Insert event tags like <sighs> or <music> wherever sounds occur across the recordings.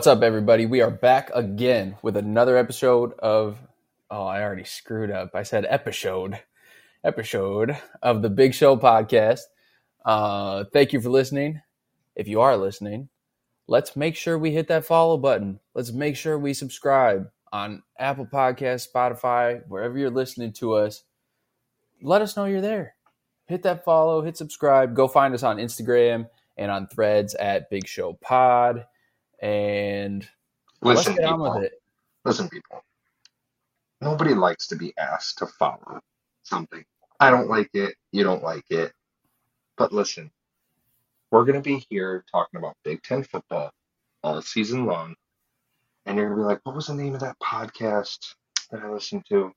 What's up, everybody? We are back again with another episode of. Oh, I already screwed up. I said episode, episode of the Big Show podcast. Uh, thank you for listening. If you are listening, let's make sure we hit that follow button. Let's make sure we subscribe on Apple Podcast, Spotify, wherever you're listening to us. Let us know you're there. Hit that follow, hit subscribe. Go find us on Instagram and on Threads at Big Show Pod and Listen, let's get on people. with it. Listen, people. Nobody likes to be asked to follow something. I don't like it. You don't like it. But listen, we're going to be here talking about Big Ten football all season long. And you're going to be like, what was the name of that podcast that I listened to?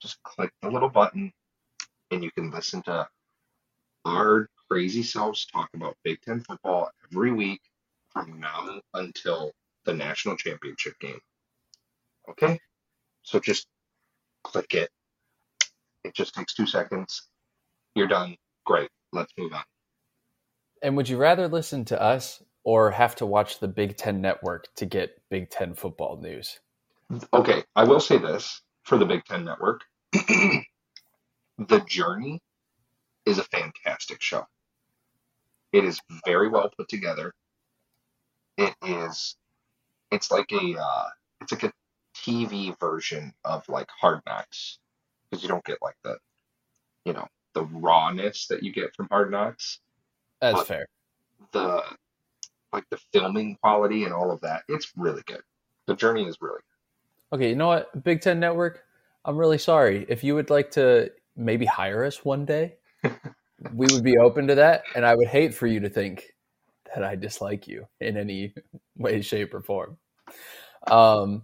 Just click the little button and you can listen to our crazy selves talk about Big Ten football every week from now until the national championship game. Okay? So just click it. It just takes two seconds. You're done. Great. Let's move on. And would you rather listen to us or have to watch the Big Ten Network to get Big Ten football news? Okay, I will say this for the Big Ten Network. <clears throat> the Journey is a fantastic show. It is very well put together. It is it's like a uh, it's like a TV version of like Hard Knocks because you don't get like the you know the rawness that you get from Hard Knocks. That's But- fair. The like the filming quality and all of that. It's really good. The Journey is really good. Okay, you know what? Big Ten Network, I'm really sorry. If you would like to maybe hire us one day, <laughs> we would be open to that. And I would hate for you to think that I dislike you in any <laughs> way, shape, or form. Um,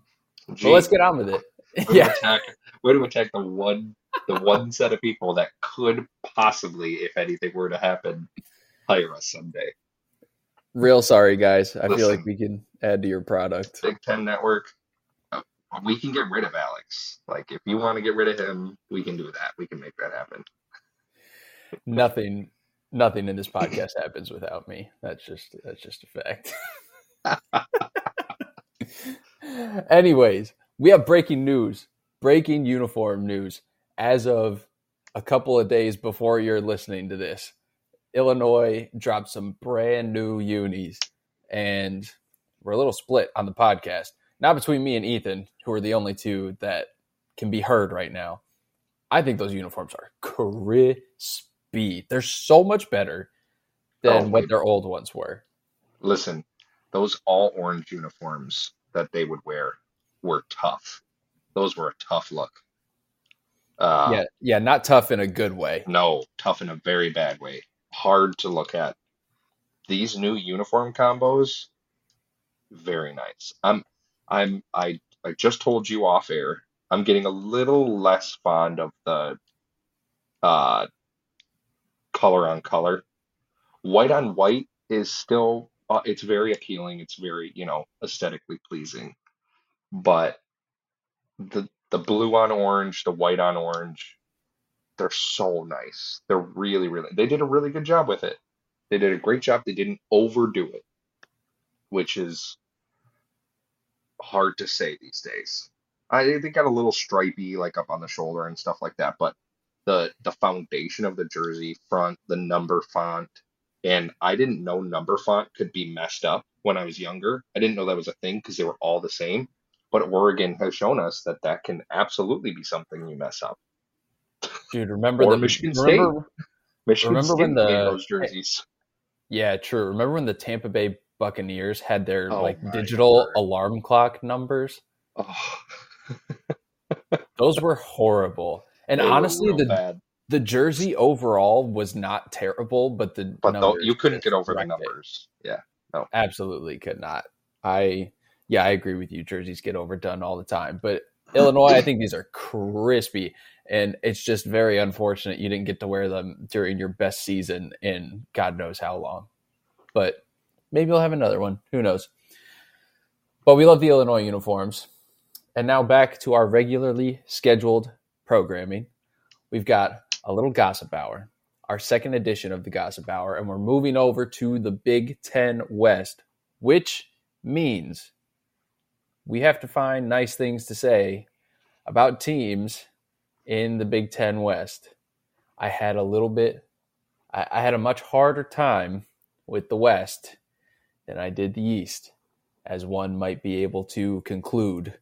but let's get on with it. Way to <laughs> yeah. attack, way to attack the one the one set of people that could possibly, if anything were to happen, hire us someday. Real sorry, guys. I feel like we can add to your product. Big Ten Network, uh, we can get rid of Alex. Like if you want to get rid of him, we can do that. We can make that happen. Nothing nothing in this podcast happens without me. That's just that's just a fact. <laughs> Anyways, we have breaking news. Breaking uniform news as of a couple of days before you're listening to this. Illinois dropped some brand new unis and we're a little split on the podcast. Not between me and Ethan, who are the only two that can be heard right now. I think those uniforms are crispy. They're so much better than Oh, what their old ones were. Listen, those all orange uniforms that they would wear were tough. Those were a tough look. Uh, yeah, yeah, not tough in a good way. No, tough in a very bad way. Hard to look at. These new uniform combos, very nice. I'm, I'm, I, I just told you off air. I'm getting a little less fond of the, uh, color on color. White on white is still, uh, it's very appealing. It's very, you know, aesthetically pleasing. But the the blue on orange, the white on orange, they're so nice. They're really, really, they did a really good job with it. They did a great job. They didn't overdo it, which is hard to say these days. I they got a little stripy, like up on the shoulder and stuff like that, but the the foundation of the jersey, front, the number font, and I didn't know number font could be messed up when I was younger. I didn't know that was a thing because they were all the same. But Oregon has shown us that that can absolutely be something you mess up. Dude, remember the Michigan remember, Michigan Remember State when the- made those jerseys. Yeah, true. Remember when the Tampa Bay Buccaneers had their Oh like digital word. alarm clock numbers? Oh, <laughs> Those were horrible. And they honestly, the bad. the jersey overall was not terrible, but the But numbers you couldn't get over the wrecked it. numbers. Yeah. Absolutely could not. I yeah, I agree with you. Jerseys get overdone all the time, but Illinois, I think these are crispy, and it's just very unfortunate you didn't get to wear them during your best season in God knows how long. But maybe you'll have another one. Who knows? But we love the Illinois uniforms. And now back to our regularly scheduled programming. We've got a little gossip hour, our second edition of the gossip hour, and we're moving over to the Big Ten West, which means we have to find nice things to say about teams in the Big Ten West. I had a little bit, I, I had a much harder time with the West than I did the East, as one might be able to conclude.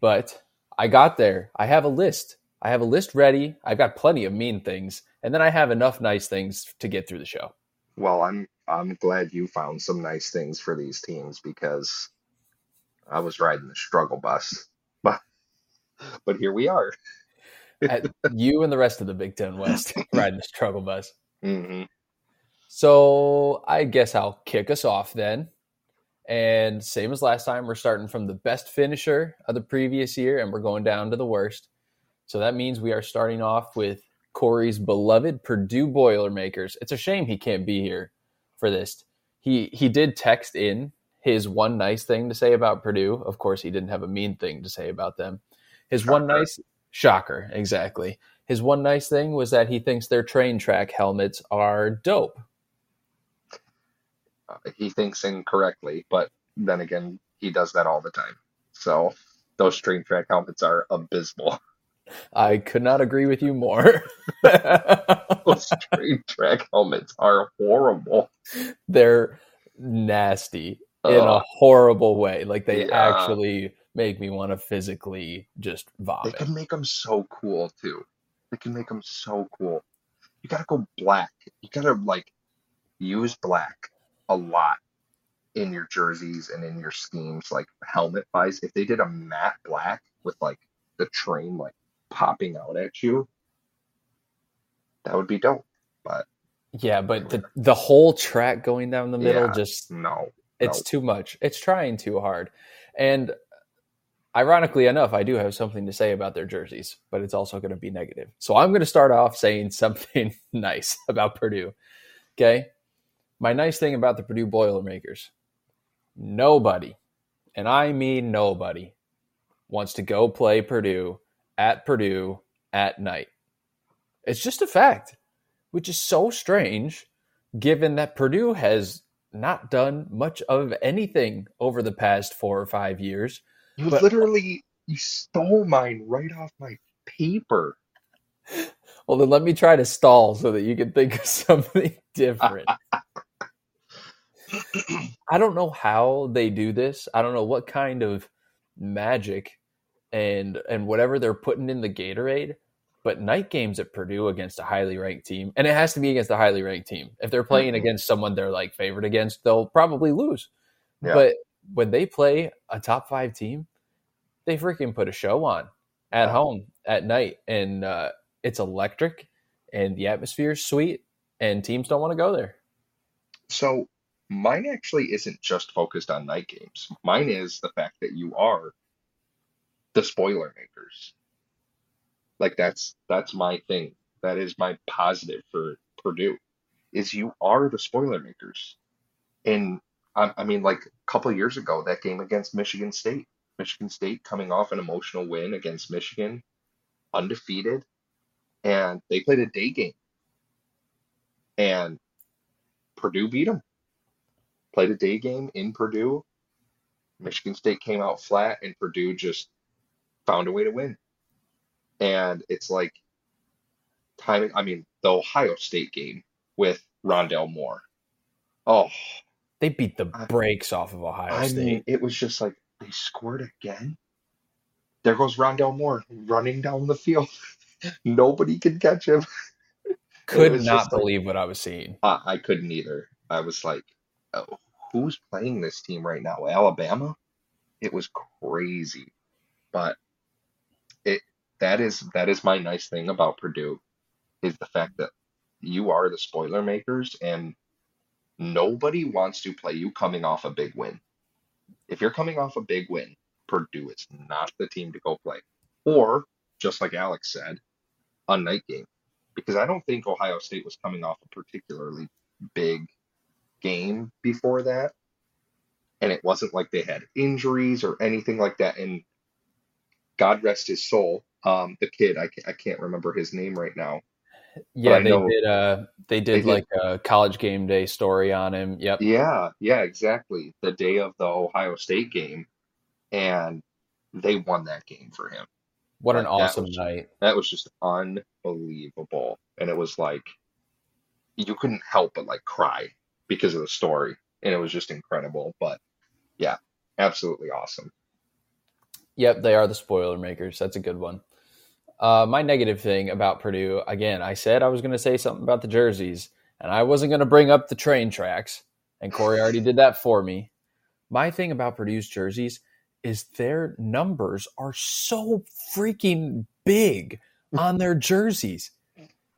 But I got there. I have a list. I have a list ready. I've got plenty of mean things, and then I have enough nice things to get through the show. Well, I'm I'm glad you found some nice things for these teams because I was riding the struggle bus. But <laughs> but here we are. <laughs> you and the rest of the Big Ten West <laughs> riding the struggle bus. hmm So I guess I'll kick us off then. And same as last time, we're starting from the best finisher of the previous year and we're going down to the worst. So that means we are starting off with Corey's beloved Purdue Boilermakers. It's a shame he can't be here for this. He he did text in his one nice thing to say about Purdue. Of course, he didn't have a mean thing to say about them. His one nice shocker, exactly. His one nice thing was that he thinks their train track helmets are dope. Uh, he thinks incorrectly, but then again, he does that all the time. So those train track helmets are abysmal. <laughs> I could not agree with you more. <laughs> those <laughs> train track helmets are horrible. They're nasty in a horrible way. Like they Yeah. actually make me want to physically just vomit. They can make them so cool too. They can make them so cool. You gotta go black. You gotta like use black a lot in your jerseys and in your schemes, like helmet wise. If they did a matte black with like the train like popping out at you, that would be dope. But Yeah, but the the whole track going down the middle Yeah. just no, it's no. too much. It's trying too hard. And ironically enough, I do have something to say about their jerseys, but it's also going to be negative. So I'm going to start off saying <laughs> something nice about Purdue. Okay? My nice thing about the Purdue Boilermakers. Nobody, and I mean nobody, wants to go play Purdue at Purdue at night. It's just a fact, which is so strange given that Purdue has not done much of anything over the past four or five years. You But- literally you stole mine right off my paper. <laughs> Well, then let me try to stall so that you can think of <laughs> something different. <laughs> I don't know how they do this. I don't know what kind of magic and and whatever they're putting in the Gatorade. But night games at Purdue against a highly ranked team, and it has to be against a highly ranked team. If they're playing Mhm. against someone they're like favored against, they'll probably lose. Yeah. But when they play a top five team, they freaking put a show on at home at night, and uh, it's electric, and the atmosphere is sweet, and teams don't want to go there. So mine actually isn't just focused on night games. Mine is the fact that you are the spoiler makers. Like that's that's my thing. That is my positive for Purdue is you are the spoiler makers. And I, I mean, like a couple of years ago, that game against Michigan State, Michigan State coming off an emotional win against Michigan, undefeated, and they played a day game, and Purdue beat them. Played a day game in Purdue. Michigan State came out flat, and Purdue just found a way to win. And it's like timing. I mean, the Ohio State game with Rondale Moore. Oh, They beat the I- brakes off of Ohio I State. mean, it was just like they scored again. There goes Rondale Moore running down the field. <laughs> Nobody can catch him. <laughs> Could not just like- believe what I was seeing. I, I couldn't either. I was like, oh, who's playing this team right now? Alabama? It was crazy. But it that is that is my nice thing about Purdue is the fact that you are the spoiler makers and nobody wants to play you coming off a big win. If you're coming off a big win, Purdue is not the team to go play. Or, just like Alex said, a night game. Because I don't think Ohio State was coming off a particularly big game before that. And it wasn't like they had injuries or anything like that. And God rest his soul, um, the kid, I, I can't remember his name right now. Yeah, they did. Uh, they did did- like a college game day story on him. Yep. Yeah, yeah, exactly. The day of the Ohio State game. and they won that game for him. What an Like, that awesome was- night. That was just unbelievable. And it was like you couldn't help but like cry because of the story. And it was just incredible. But yeah, absolutely awesome. Yep, they are the spoiler makers. That's a good one. Uh, my negative thing about Purdue, again, I said I was going to say something about the jerseys, and I wasn't going to bring up the train tracks, and Corey already did that for me. My thing about Purdue's jerseys is their numbers are so freaking big on their jerseys.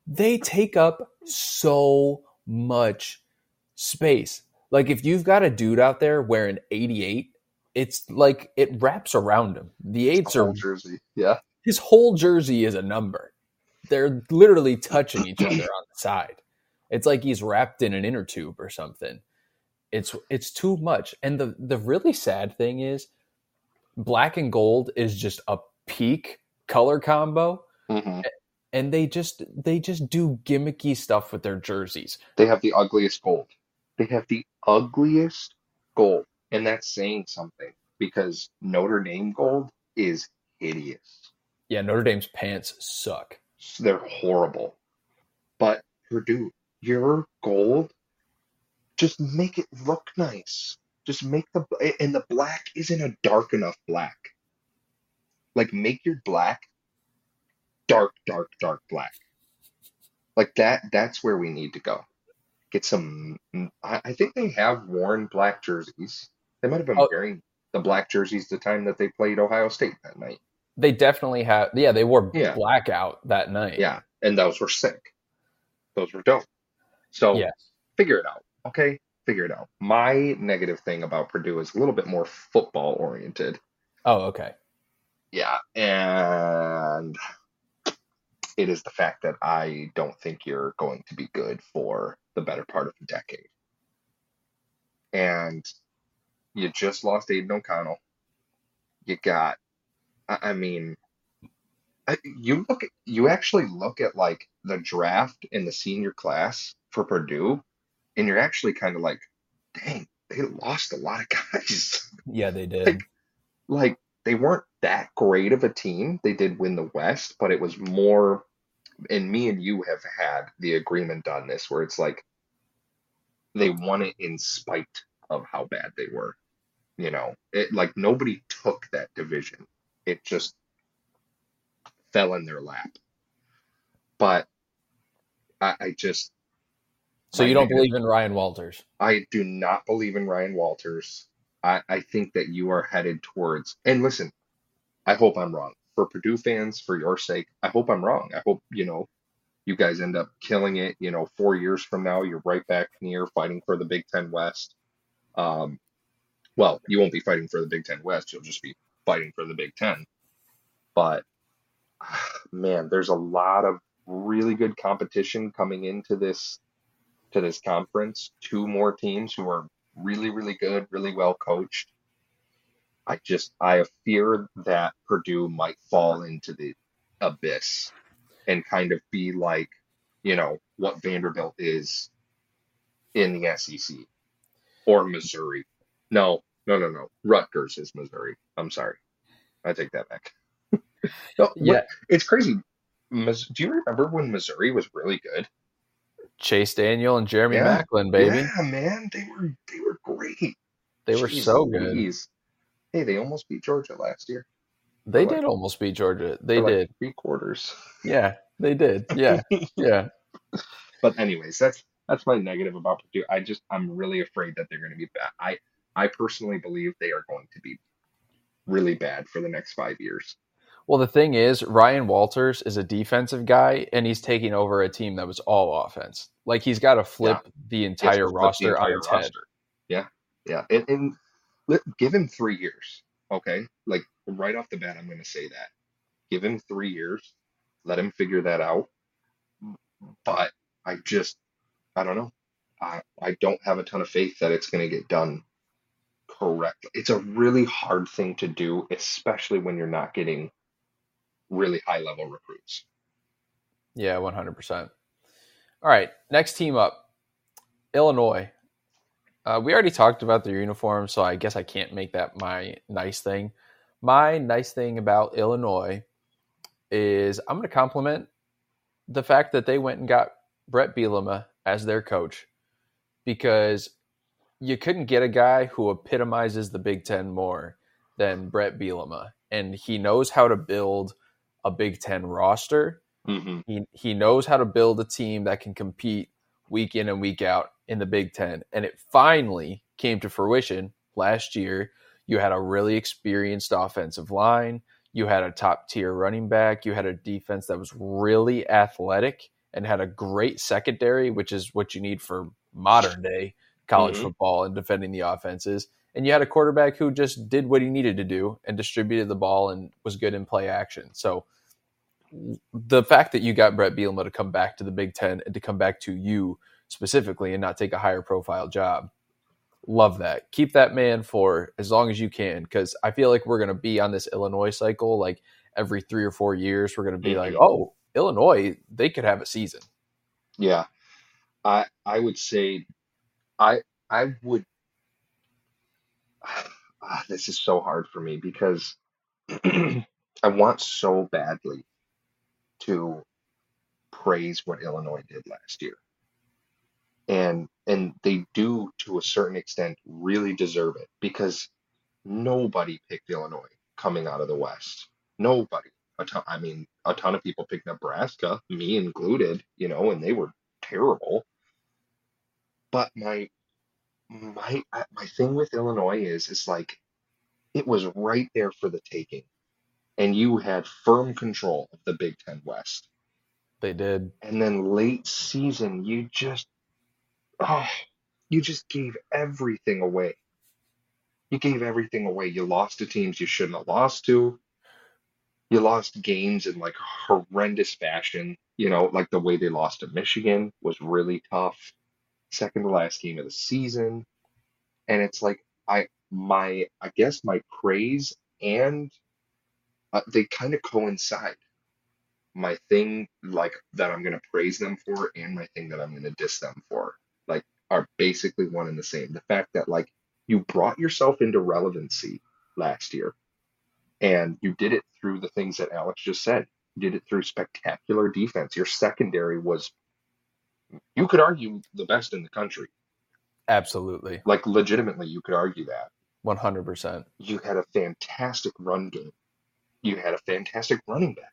They take up so much space. Like if you've got a dude out there wearing 88 it's like it wraps around him. The eights are jersey. Yeah. his whole jersey is a number. They're literally touching each other on the side. It's like he's wrapped in an inner tube or something. It's it's too much. And the the really sad thing is black and gold is just a peak color combo hmm and they just they just do gimmicky stuff with their jerseys. They have the ugliest gold. They have the ugliest gold. And that's saying something because Notre Dame gold is hideous. Yeah, Notre Dame's pants suck. They're horrible. But Purdue, your gold, just make it look nice. Just make the and the black isn't a dark enough black. Like make your black dark, dark, dark black. Like that. That's where we need to go. Get some. Mm, I, I think they have worn black jerseys. They might have been Oh. wearing the black jerseys the time that they played Ohio State that night. They definitely have yeah, they wore Yeah. blackout that night. Yeah, and those were sick. Those were dope. So Yes. figure it out. Okay, figure it out. My negative thing about Purdue is a little bit more football oriented. Oh, okay. Yeah, and it is the fact that I don't think you're going to be good for the better part of a decade. And you just lost Aidan O'Connell. You got, I I mean, I- you look at, you actually look at like the draft in the senior class for Purdue, and you're actually kind of like, dang, they lost a lot of <laughs> guys. Yeah, they did. Like- like they weren't that great of a team. They did win the West, but it was more and me and you have had the agreement on this where it's like they won it in spite of how bad they were. You know, it like nobody took that division. It just fell in their lap. But I, I just so you don't believe in Ryan Walters? I do not believe in Ryan Walters. I, I think that you are headed towards, and listen, I hope I'm wrong. For Purdue fans, for your sake, I hope I'm wrong. I hope, you know, you guys end up killing it. You know, four years from now, you're right back near fighting for the Big Ten West. Um, well, you won't be fighting for the Big Ten West. You'll just be fighting for the Big Ten. But, <sighs> man, there's a lot of really good competition coming into this to this conference. Two more teams who are really, really good, really well coached. I just I fear that Purdue might fall into the abyss and kind of be like, you know, what Vanderbilt is in the SEC or Missouri. No, no, no, no. Rutgers is Missouri. I'm sorry. I take that back. <laughs> no, Yeah, it's crazy. Mis- Do you remember when Missouri was really good? Chase Daniel and Jeremy Yeah. Maclin, baby. Yeah, man, they were they were great. They were so good. Louise. Hey, they almost beat Georgia last year. They like- did almost beat Georgia. They like did. three quarters. Yeah, they did. Yeah, <laughs> yeah. But anyways, that's that's my negative about Purdue. I just I'm really afraid that they're going to be bad. I I personally believe they are going to be really bad for the next five years. Well, the thing is, Ryan Walters is a defensive guy, and he's taking over a team that was all offense. Like he's got to flip the entire flip the roster entire on its head. Yeah, yeah, and, and give him three years. Okay, like right off the bat, I'm going to say that. Give him three years. Let him figure that out. But I just, I don't know. I I don't have a ton of faith that it's going to get done correctly. It's a really hard thing to do, especially when you're not getting really high level recruits. Yeah, one hundred percent. All right, next team up, Illinois. Uh, we already talked about their uniform, so I guess I can't make that my nice thing. My nice thing about Illinois is I'm going to compliment the fact that they went and got Brett Bielema as their coach because you couldn't get a guy who epitomizes the Big Ten more than Brett Bielema, and he knows how to build a Big Ten roster. Mm-hmm. He he knows how to build a team that can compete week in and week out in the Big Ten, and it finally came to fruition last year. You had a really experienced offensive line. You had a top tier running back. You had a defense that was really athletic and had a great secondary, which is what you need for modern day college Mhm. football and defending the offenses. And you had a quarterback who just did what he needed to do and distributed the ball and was good in play action. So the fact that you got Brett Bielema to come back to the Big Ten and to come back to you specifically and not take a higher profile job, love that. Keep that man for as long as you can because I feel like we're going to be on this Illinois cycle like every three or four years. We're going to be like, Mhm. oh, Illinois, they could have a season. Yeah. I I would say I I would <sighs> ah, this is so hard for me because <clears throat> I want so badly to praise what Illinois did last year. And and they do to a certain extent really deserve it because nobody picked Illinois coming out of the West. Nobody. A ton, I mean, a ton of people picked Nebraska, me included, you know, and they were terrible. But my my my thing with Illinois is is like it was right there for the taking, and you had firm control of the Big Ten West. They did. And then late season, you just oh, you just gave everything away. You gave everything away. You lost to teams you shouldn't have lost to. You lost games in like horrendous fashion. You know, like the way they lost to Michigan was really tough. Second to last game of the season. And it's like I my I guess my praise and uh, they kind of coincide. My thing like that I'm gonna praise them for and my thing that I'm gonna diss them for like are basically one and the same. The fact that like you brought yourself into relevancy last year and you did it through the things that Alex just said. You did it through spectacular defense. Your secondary was you could argue the best in the country. Absolutely. Like legitimately you could argue that. 100%. you had a fantastic run game. You had a fantastic running back.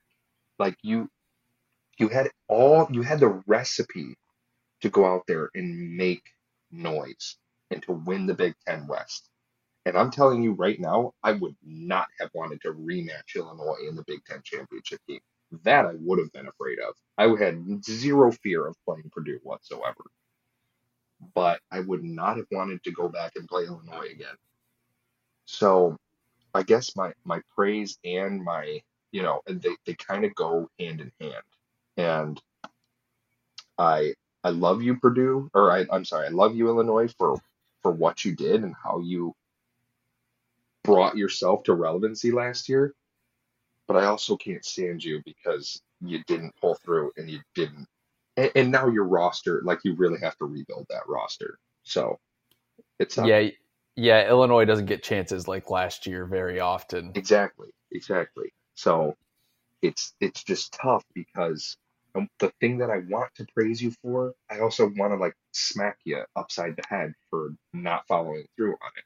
Like you you had all you had the recipe to go out there and make noise and to win the Big Ten West. And I'm telling you right now, I would not have wanted to rematch Illinois in the Big Ten championship game. That I would have been afraid of. I had zero fear of playing Purdue whatsoever. But I would not have wanted to go back and play Illinois again. So I guess my my praise and my you know they, they kind of go hand in hand. And I I love you Purdue or I, I'm sorry I love you Illinois for for what you did and how you brought yourself to relevancy last year. But I also can't stand you because you didn't pull through and you didn't. And, and now your roster, like you really have to rebuild that roster. So it's not Yeah. Yeah. Illinois doesn't get chances like last year very often. Exactly, exactly. So it's it's just tough because um, the thing that I want to praise you for, I also want to like smack you upside the head for not following through on it.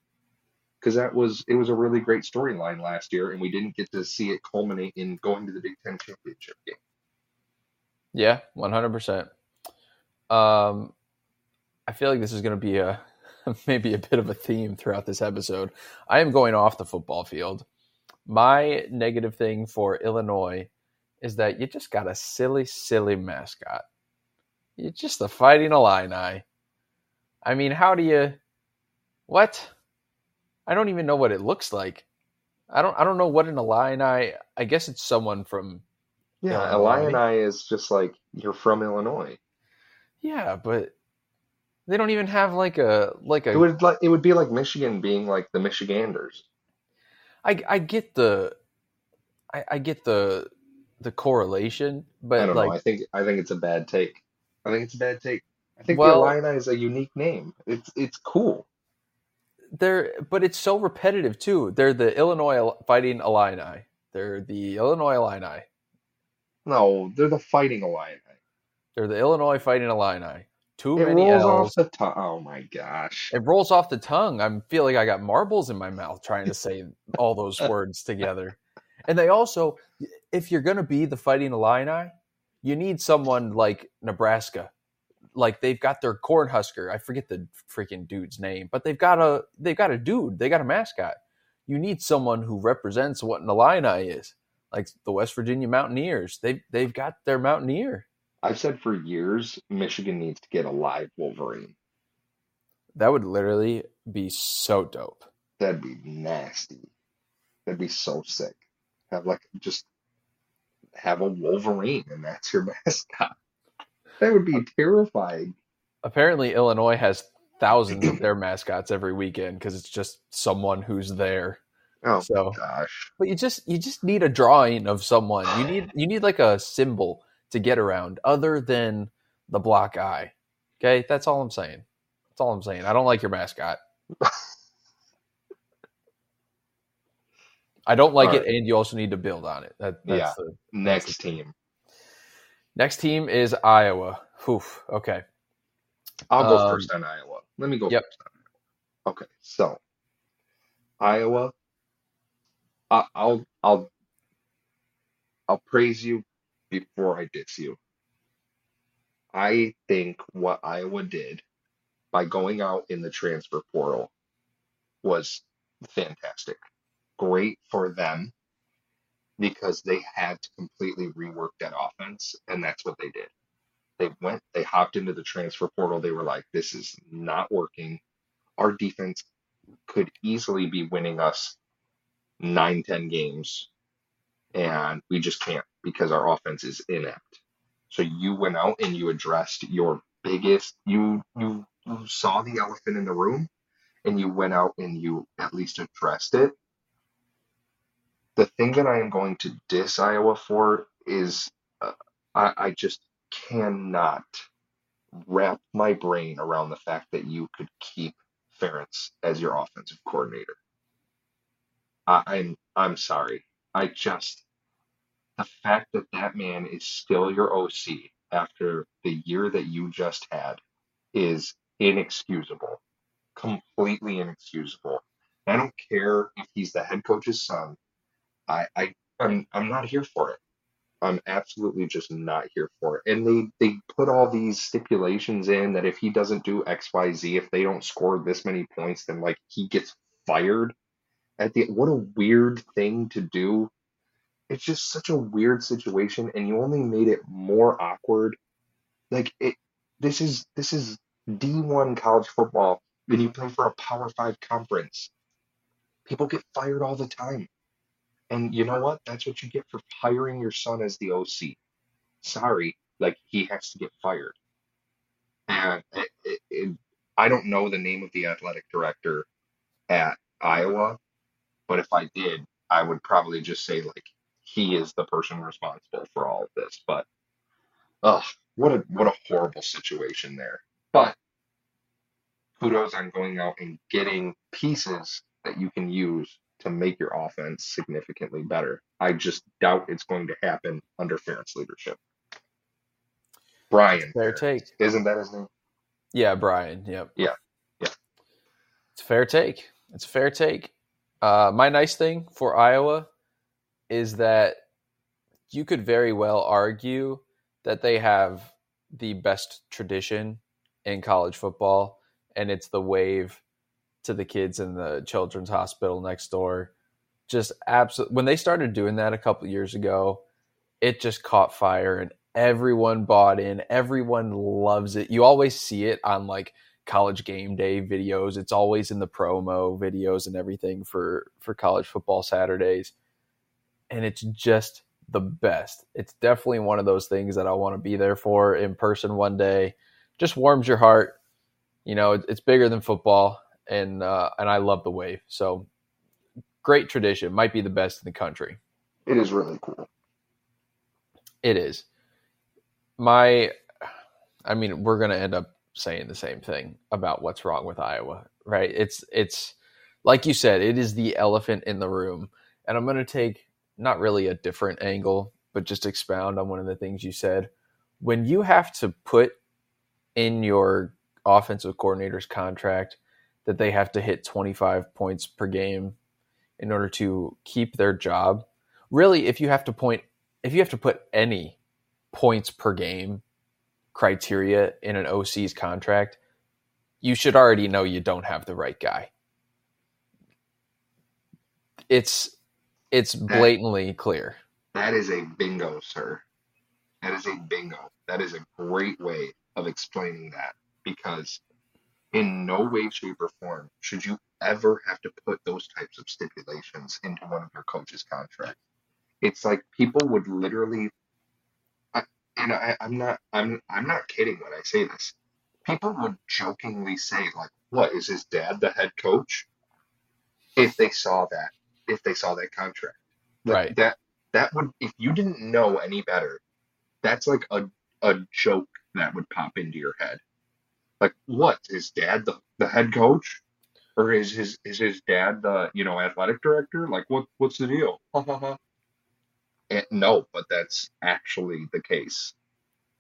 Because that was it was a really great storyline last year, and we didn't get to see it culminate in going to the Big Ten championship game. Yeah. 100%. Um, I feel like this is going to be a <laughs> maybe a bit of a theme throughout this episode. I am going off the football field. My negative thing for Illinois is that you just got a silly, silly mascot. You're just the Fighting Illini. I mean, how do you? What? I don't even know what it looks like. I don't. I don't know what an Illini. I guess it's someone from. Yeah, Illinois. Illini is just like you're from Illinois. Yeah, but they don't even have like a like a. It would like it would be like Michigan being like the Michiganders. I I get the, I, I get the, the correlation, but I don't like know. I think I think it's a bad take. I think it's a bad take. I think Well- the Illini is a unique name. It's it's cool. they're but it's so repetitive too. They're the Illinois Fighting Illini. They're the Illinois Illini. No, they're the Fighting Illini. They're the Illinois Fighting Illini. Too It many rolls L's. off the tongue. Oh my gosh. It rolls off the tongue. I feel like I got marbles in my mouth trying to say all those <laughs> words together. And they also, if you're going to be the Fighting Illini, you need someone like Nebraska. Like they've got their Cornhusker. I forget the freaking dude's name, but they've got a they've got a dude. They got a mascot. You need someone who represents what an Illini is, like the West Virginia Mountaineers. They've they've got their Mountaineer. I've said for years Michigan needs to get a live Wolverine. That would literally be so dope. That'd be nasty. That'd be so sick. Have like just have a Wolverine and that's your <laughs> mascot. That would be terrifying. apparently Illinois has thousands of <clears throat> their mascots every weekend because it's just someone who's there. Oh So, gosh. but you just you just need a drawing of someone. You need you need like a symbol to get around other than the block eye. Okay, that's all I'm saying. That's all I'm saying. I don't like your mascot. <laughs> I don't like it, and you also need to build on it. That, that's Yeah. the Next team. next team is Iowa. Oof. Okay. I'll go Um, first on Iowa. Let me go Yep. first on Iowa. Okay, so Iowa, I, I'll I'll I'll praise you before I diss you. I think what Iowa did by going out in the transfer portal was fantastic. Great for them because they had to completely rework that offense, and that's what they did. They went, they hopped into the transfer portal. They were like, this is not working. Our defense could easily be winning us nine, ten games, and we just can't because our offense is inept. So you went out and you addressed your biggest, you, you, you saw the elephant in the room and you went out and you at least addressed it. The thing that I am going to diss Iowa for is uh, I, I just cannot wrap my brain around the fact that you could keep Ferentz as your offensive coordinator. I, I'm I'm sorry. I just the fact that that man is still your OC after the year that you just had is inexcusable, completely inexcusable. I don't care if he's the head coach's son. I, I I'm I'm not here for it. I'm absolutely just not here for it. And they they put all these stipulations in that if he doesn't do X Y Z, if they don't score this many points, then like he gets fired. At the what a weird thing to do. It's just such a weird situation, and you only made it more awkward. Like it, this is this is D1 college football, and you play for a Power Five conference. People get fired all the time. And you know what? That's what you get for hiring your son as the OC. Sorry, like he has to get fired. And it, it, it, I don't know the name of the athletic director at Iowa, but if I did, I would probably just say like he is the person responsible for all of this. But oh, what a what a horrible situation there. But kudos on going out and getting pieces that you can use to make your offense significantly better. I just doubt it's going to happen under Ferentz leadership. Brian, Fair take. isn't that his name? Yeah, Brian. Yep. Yeah, yeah. It's a fair take. It's a fair take. Uh, my nice thing for Iowa is that you could very well argue that they have the best tradition in college football, and it's the wave to the kids in the children's hospital next door. Just absolutely, when they started doing that a couple years ago, it just caught fire and everyone bought in. Everyone loves it. You always see it on like college game day videos. It's always in the promo videos and everything for for college football Saturdays. And it's just the best. It's definitely one of those things that I want to be there for in person one day. Just warms your heart. You know, it's bigger than football and uh and I love the wave. So great tradition. Might be the best in the country. It is really cool. It is. My, I mean, we're going to end up saying the same thing about what's wrong with Iowa, right? It's it's like you said, it is the elephant in the room. And I'm going to take not really a different angle, but just expound on one of the things you said. When you have to put in your offensive coordinator's contract that they have to hit 25 points per game in order to keep their job, really if you have to point if you have to put any points per game criteria in an OC's contract, you should already know you don't have the right guy. It's it's blatantly that, clear. That is a bingo, sir. That is a bingo. That is a great way of explaining that because in no way, shape, or form should you ever have to put those types of stipulations into one of your coach's contracts. It's like people would literally, I, and I, I'm not, I'm, I'm not kidding when I say this. People would jokingly say, like, "What is his dad the head coach?" If they saw that, if they saw that contract, that, right? That that would, if you didn't know any better, that's like a a joke that would pop into your head. Like, what is dad the, the head coach? Or is his is his dad the you know athletic director? Like what what's the deal? <laughs> and, no, but that's actually the case.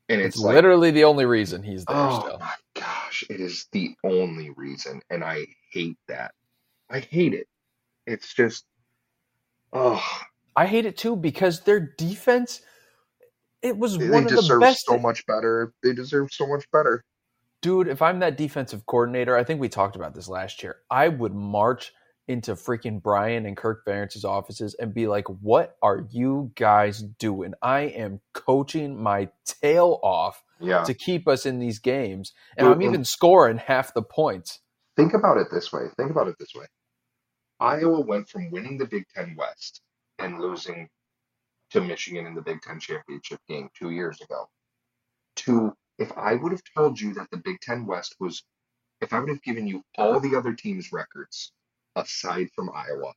And it's, it's like, literally the only reason he's there oh still. my gosh, it is the only reason, and I hate that. I hate it. It's just, oh, I hate it too because their defense it was they one of the best. so much better. They deserve so much better. Dude, if I'm that defensive coordinator, I think we talked about this last year. I would march into freaking Brian and Kirk Ferentz's offices and be like, "What are you guys doing? I am coaching my tail off yeah. to keep us in these games, and Dude, I'm even scoring half the points." Think about it this way. Think about it this way. Iowa went from winning the Big Ten West and losing to Michigan in the Big Ten championship game two years ago. To if I would have told you that the Big Ten West was, if I would have given you all the other teams' records aside from Iowa,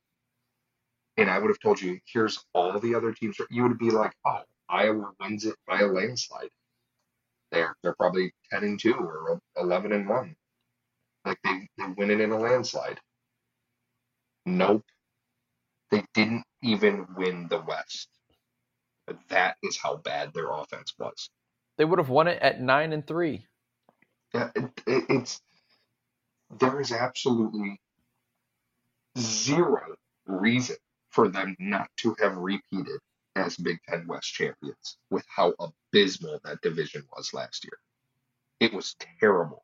and I would have told you here's all the other teams, you would be like, oh, Iowa wins it by a landslide. They're they're probably ten and two or eleven and one, like they they win it in a landslide. Nope, they didn't even win the West. That is how bad their offense was. They would have won it at nine and three. Yeah, it, it, it's there is absolutely zero reason for them not to have repeated as Big Ten West champions with how abysmal that division was last year. It was terrible.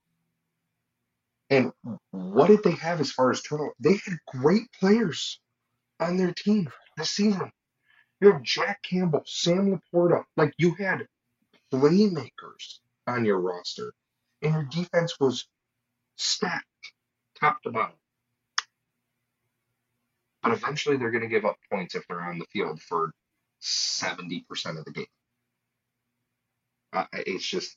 And what did they have as far as turnover? They had great players on their team this season. You have Jack Campbell, Sam LaPorta. Like you had playmakers on your roster, and your defense was stacked top to bottom. But eventually, they're going to give up points if they're on the field for 70% of the game. Uh, it's just,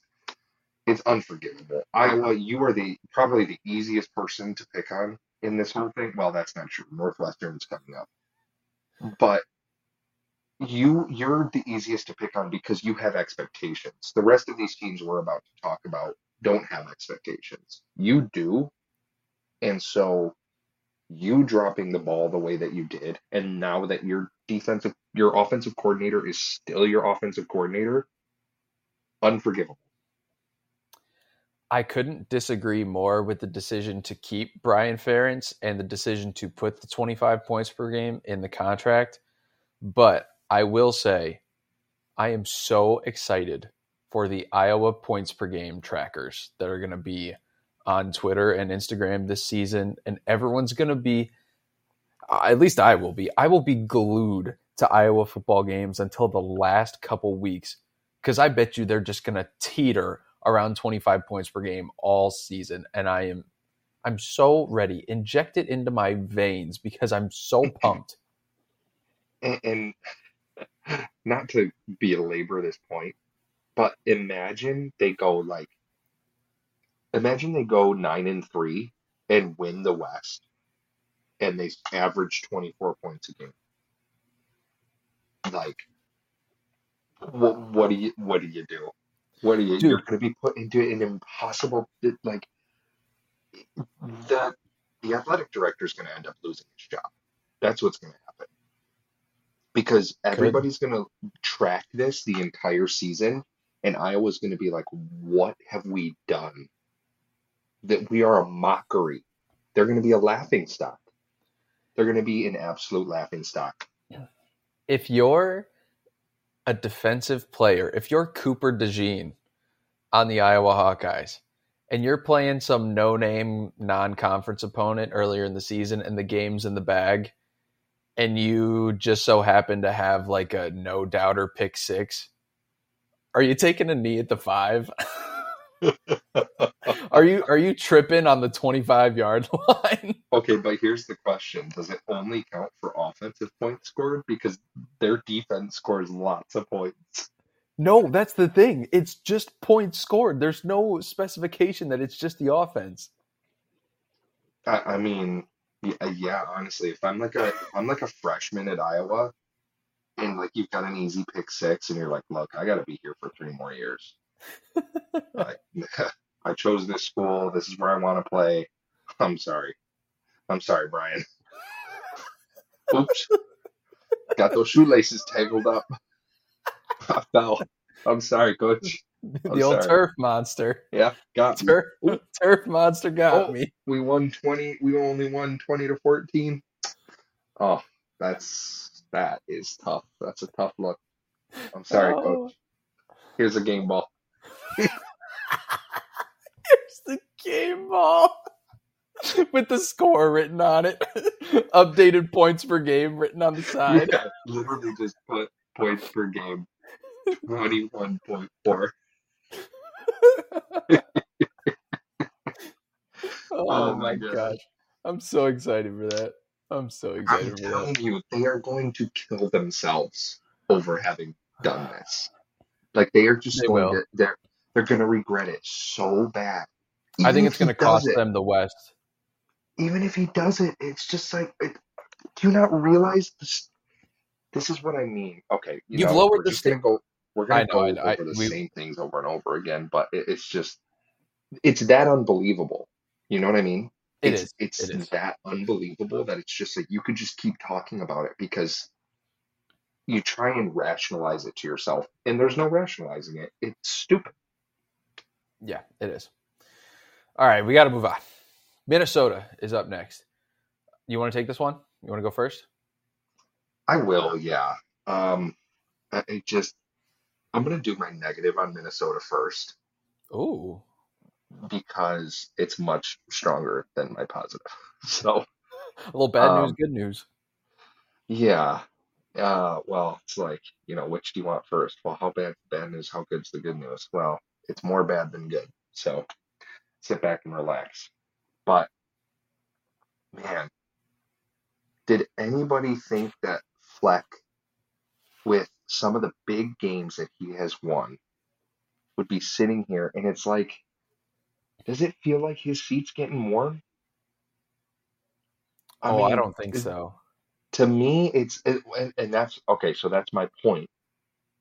it's unforgivable. Iowa, you are the probably the easiest person to pick on in this whole thing. Well, that's not true. Northwestern's coming up, but you you're the easiest to pick on because you have expectations. The rest of these teams we're about to talk about don't have expectations. You do. And so you dropping the ball the way that you did and now that your defensive your offensive coordinator is still your offensive coordinator unforgivable. I couldn't disagree more with the decision to keep Brian Ferentz and the decision to put the 25 points per game in the contract. But I will say, I am so excited for the Iowa points per game trackers that are going to be on Twitter and Instagram this season. And everyone's going to be, at least I will be, I will be glued to Iowa football games until the last couple weeks because I bet you they're just going to teeter around 25 points per game all season. And I am, I'm so ready. Inject it into my veins because I'm so <laughs> pumped. And, and <laughs> not to belabor this point, but imagine they go like, imagine they go nine and three and win the West, and they average twenty four points a game. Like, what what do you what do you do? What are you? Dude. You're going to be put into an impossible like the the athletic director is going to end up losing his job. That's what's going to happen because everybody's going to track this the entire season, and Iowa's going to be like, "What have we done? That we are a mockery." They're going to be a laughing stock. They're going to be an absolute laughing stock. If you're a defensive player, if you're Cooper DeJean on the Iowa Hawkeyes, and you're playing some no-name non-conference opponent earlier in the season, and the game's in the bag, and you just so happen to have like a no doubter pick six, are you taking a knee at the five? <laughs> are you are you tripping on the 25 yard <laughs> line? Okay, but here's the question. Does it only count for offensive points scored? Because their defense scores lots of points. No, that's the thing. It's just points scored. There's no specification that it's just the offense. I, I mean, yeah, uh, yeah, honestly, if I'm like a if I'm like a freshman at Iowa and like you've got an easy pick six and you're like, look, I gotta be here for three more years. <laughs> Like, <laughs> I chose this school. This is where I want to play. I'm sorry. I'm sorry, Brian. <laughs> Oops. Got those shoelaces tangled up. I fell. I'm sorry, coach. <laughs> Oh, the I'm old sorry. turf monster. Yeah, got me. Turf, <laughs> turf monster got Oh. me. We won 20. We only won 20 to 14. Oh, that's that is tough. That's a tough look. I'm sorry, Oh. coach. Here's a game ball. <laughs> Here's the game ball with the score written on it. Updated points per game written on the side. Yeah, literally just put points per game. 21.4. <laughs> Oh, Oh my God. gosh. I'm so excited for that. I'm so I'm excited for that. you, they are going to kill themselves over having done this. Like they are just They going will. to they're they're gonna regret it so bad. I think it's going to cost it- them the West. even if he does it, it's just like, it, do you not realize this? This is what I mean. Okay, you You've know, lowered the gonna go. We're gonna I go know, I- over the we- same things over and over again, but it, it's just, it's that unbelievable. You know what I mean? It it's, is. It's It is. that unbelievable that it's just like you could just keep talking about it because you try and rationalize it to yourself, and there's no rationalizing it. It's stupid. Yeah, it is. All right, we got to move on. Minnesota is up next. You want to take this one? You want to go first? I will, yeah. Um, it just, I'm gonna do my negative on Minnesota first. Oh. because it's much stronger than my positive. <laughs> So A little bad news, Um, good news. yeah, uh, well, it's like you know, which do you want first? Well, how bad bad news? How good's the good news? Well, it's more bad than good. So sit back and relax. But man, did anybody think that Fleck, with some of the big games that he has won, would be sitting here? And it's like, does it feel like his seat's getting warm? oh, I don't think so. to me it's it, and that's okay so that's my point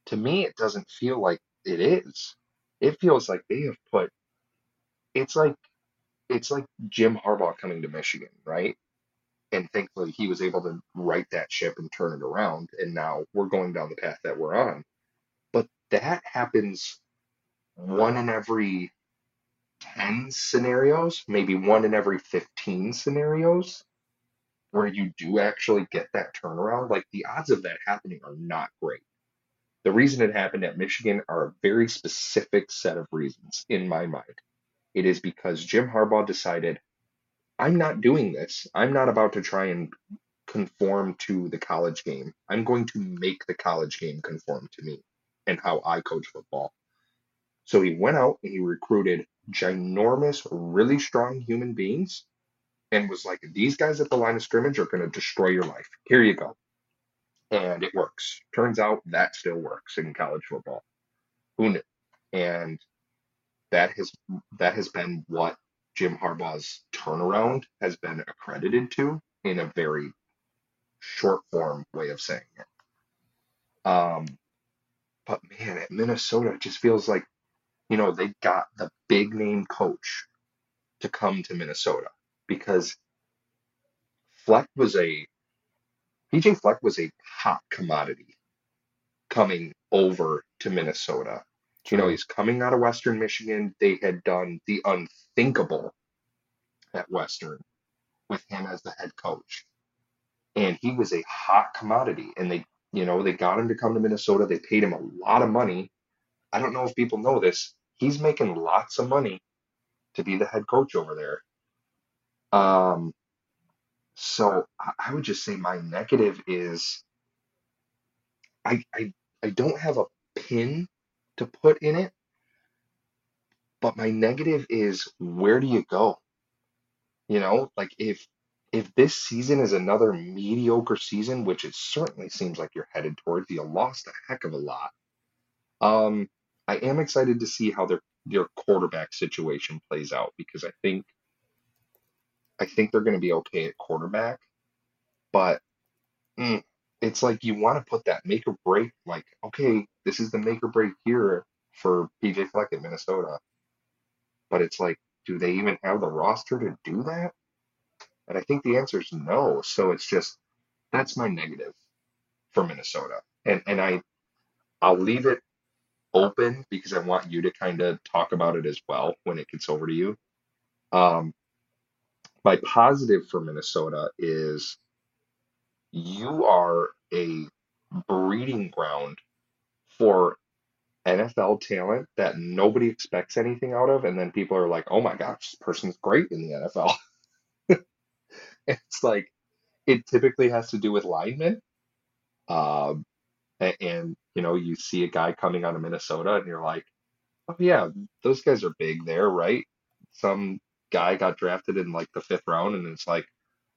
to me it doesn't feel like it is it feels like they have put it's like it's like jim harbaugh coming to michigan right and thankfully he was able to right that ship and turn it around and now we're going down the path that we're on but that happens one in every 10 scenarios maybe one in every 15 scenarios where you do actually get that turnaround, like the odds of that happening are not great. The reason it happened at Michigan are a very specific set of reasons in my mind. It is because Jim Harbaugh decided, I'm not doing this. I'm not about to try and conform to the college game. I'm going to make the college game conform to me and how I coach football. So he went out and he recruited ginormous, really strong human beings and was like, these guys at the line of scrimmage are going to destroy your life. Here you go. And it works. Turns out that still works in college football. Who knew? And that has that has been what Jim Harbaugh's turnaround has been accredited to in a very short form way of saying it. Um, but man, at Minnesota, it just feels like you know, they got the big name coach to come to Minnesota because Fleck was a PJ Fleck was a hot commodity coming over to Minnesota. You know, he's coming out of Western Michigan. They had done the unthinkable at Western with him as the head coach. And he was a hot commodity. And they, you know, they got him to come to Minnesota. They paid him a lot of money. I don't know if people know this. He's making lots of money to be the head coach over there. Um, so I would just say my negative is I I I don't have a pin to put in it, but my negative is where do you go? You know, like if if this season is another mediocre season, which it certainly seems like you're headed towards, you lost a heck of a lot. Um, I am excited to see how their their quarterback situation plays out because I think I think they're going to be okay at quarterback, but mm, it's like you want to put that make or break. Like, okay, this is the make or break here for PJ Fleck at Minnesota, but it's like, do they even have the roster to do that? And I think the answer is no. So it's just that's my negative for Minnesota, and and I I'll leave it open because I want you to kind of talk about it as well when it gets over to you. Um, my positive for Minnesota is you are a breeding ground for NFL talent that nobody expects anything out of, and then people are like, "Oh my gosh, this person's great in the NFL." <laughs> It's like it typically has to do with linemen. Um, a- and, you know, you see a guy coming out of Minnesota, and you're like, "Oh yeah, those guys are big there, right?" Some guy got drafted in like the fifth round, and it's like,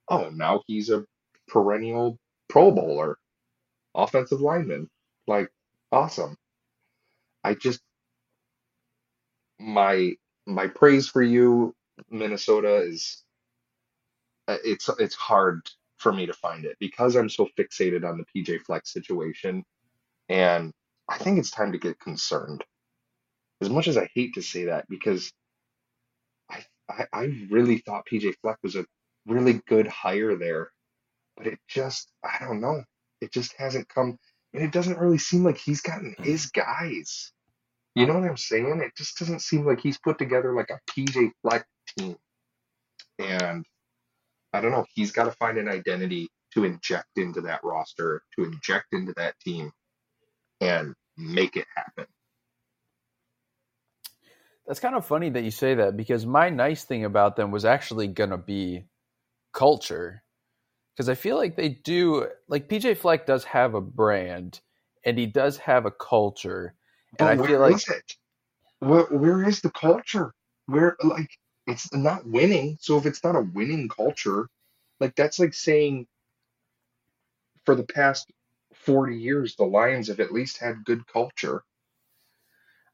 "Oh, now he's a perennial Pro Bowler, offensive lineman." Like, awesome. I just my my praise for you, Minnesota, is uh, it's it's hard for me to find it because I'm so fixated on the PJ Fleck's situation, and I think it's time to get concerned. As much as I hate to say that, because I I, I really thought PJ Fleck was a really good hire there, but it just I don't know. It just hasn't come, and it doesn't really seem like he's gotten his guys. You know what I'm saying? It just doesn't seem like he's put together like a PJ Fleck team. And I don't know, he's got to find an identity to inject into that roster, to inject into that team and make it happen. That's kind of funny that you say that because my nice thing about them was actually going to be culture. Because I feel like they do, like PJ Fleck does have a brand and he does have a culture. And But I feel like, it? Where where is the culture? Where like it's not winning. So if it's not a winning culture, like that's like saying for the past 40 years the Lions have at least had good culture.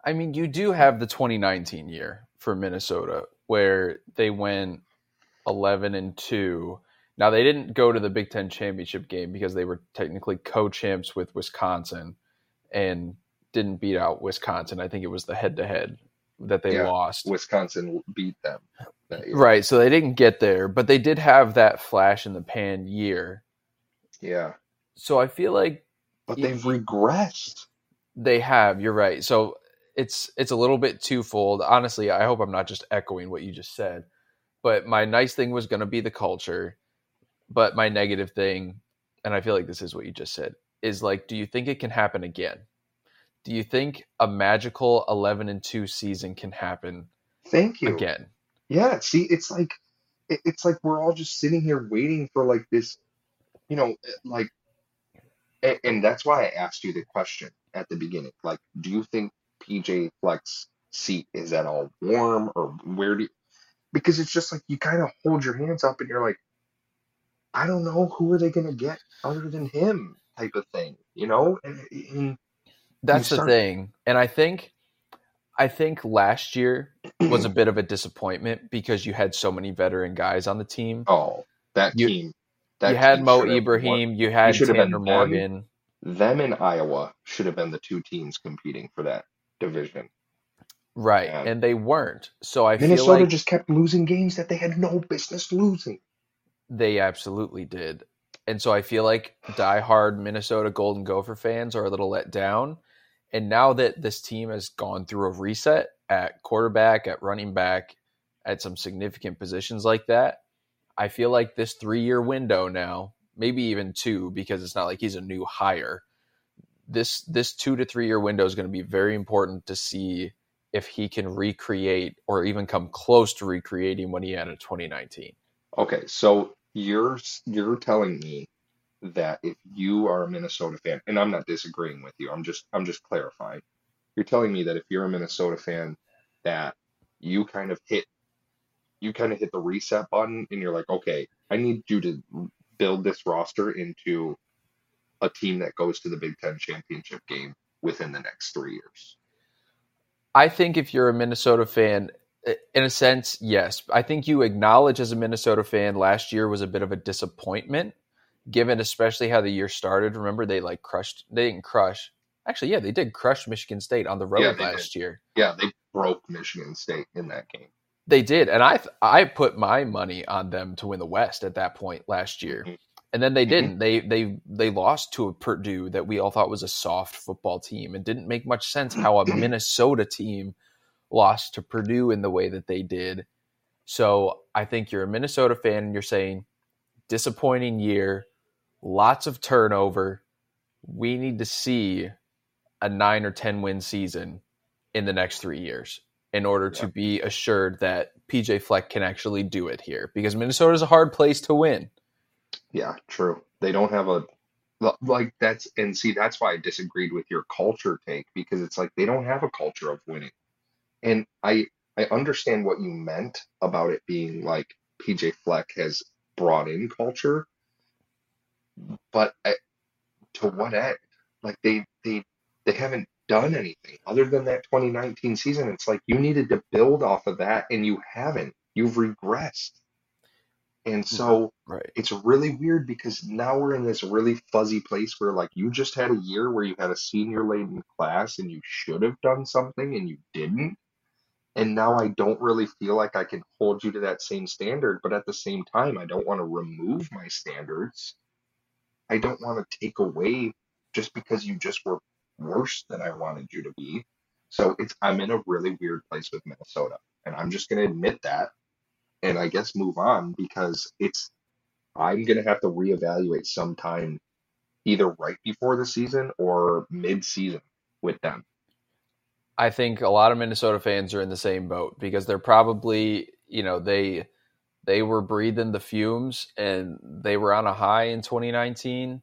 I mean, you do have the 2019 year for Minnesota where they went 11 and 2. Now, they didn't go to the Big Ten championship game because they were technically co champs with Wisconsin and didn't beat out Wisconsin. I think it was the head to head that they Yeah. lost. Wisconsin beat them. Right. So they didn't get there, but they did have that flash in the pan year. Yeah. So I feel like But they've regressed. they have. You're right. So it's it's a little bit twofold. Honestly, I hope I'm not just echoing what you just said. But my nice thing was going to be the culture, but my negative thing, and I feel like this is what you just said, is like, do you think it can happen again? Do you think a magical 11 and 2 season can happen Thank you. again? Yeah, see, it's like it's like we're all just sitting here waiting for like this, you know, eh, like and, and that's why I asked you the question at the beginning. Like, do you think PJ Fleck's seat is at all warm or where do you, because it's just like you kind of hold your hands up and you're like, I don't know who are they gonna get other than him type of thing, you know? And, and That's the thing. And I think I think last year was a <clears throat> bit of a disappointment because you had so many veteran guys on the team. oh, that You- team. That you had team Mo should won. Ibrahim, you had should have been Tanner. Morgan. them and Iowa should have been the two teams competing for that division. Right, Yeah. and they weren't. So I feel Minnesota like just kept losing games that they had no business losing. They absolutely did. And so I feel like diehard Minnesota Golden Gopher fans are a little let down. And now that this team has gone through a reset at quarterback, at running back, at some significant positions like that, I feel like this three year window now, maybe even two, because it's not like he's a new hire. This this two to three year window is going to be very important to see if he can recreate or even come close to recreating what he had in 2019. Okay, so you're you're telling me that if you are a Minnesota fan, and I'm not disagreeing with you, I'm just I'm just clarifying. You're telling me that if you're a Minnesota fan, that you kind of hit you kind of hit the reset button and you're like, okay, I need you to build this roster into a team that goes to the Big Ten championship game within the next three years. I think if you're a Minnesota fan, in a sense, yes. I think you acknowledge as a Minnesota fan last year was a bit of a disappointment, given especially how the year started. Remember, they like crushed, they didn't crush. Actually, yeah, they did crush Michigan State on the road Yeah, last year. Yeah, they broke Michigan State in that game. They did, and I I put my money on them to win the West at that point last year, Mhm. and then they Mhm. didn't. They they they lost to a Purdue that we all thought was a soft football team. It didn't make much sense how a <clears throat> Minnesota team lost to Purdue in the way that they did. So I think you're a Minnesota fan and you're saying disappointing year, lots of turnover. We need to see a nine or ten win season in the next three years in order to be assured that PJ Fleck can actually do it here because Minnesota is a hard place to win. Yeah, true. They don't have a like that's and see that's why I disagreed with your culture take because it's like they don't have a culture of winning. And I I understand what you meant about it being like PJ Fleck has brought in culture, but I, to what end? Like they they they haven't done anything other than that 2019 season. It's like you needed to build off of that and you haven't. You've regressed. And so Right. it's really weird because now we're in this really fuzzy place where like you just had a year where you had a senior laden class and you should have done something and you didn't. And now I don't really feel like I can hold you to that same standard, but at the same time, I don't want to remove my standards. I don't want to take away just because you just were worse than I wanted you to be. So it's I'm in a really weird place with Minnesota, and I'm just going to admit that and I guess move on because it's I'm gonna have to reevaluate sometime either right before the season or mid season with them. I think a lot of Minnesota fans are in the same boat because they're probably, you know, they they were breathing the fumes and they were on a high in 2019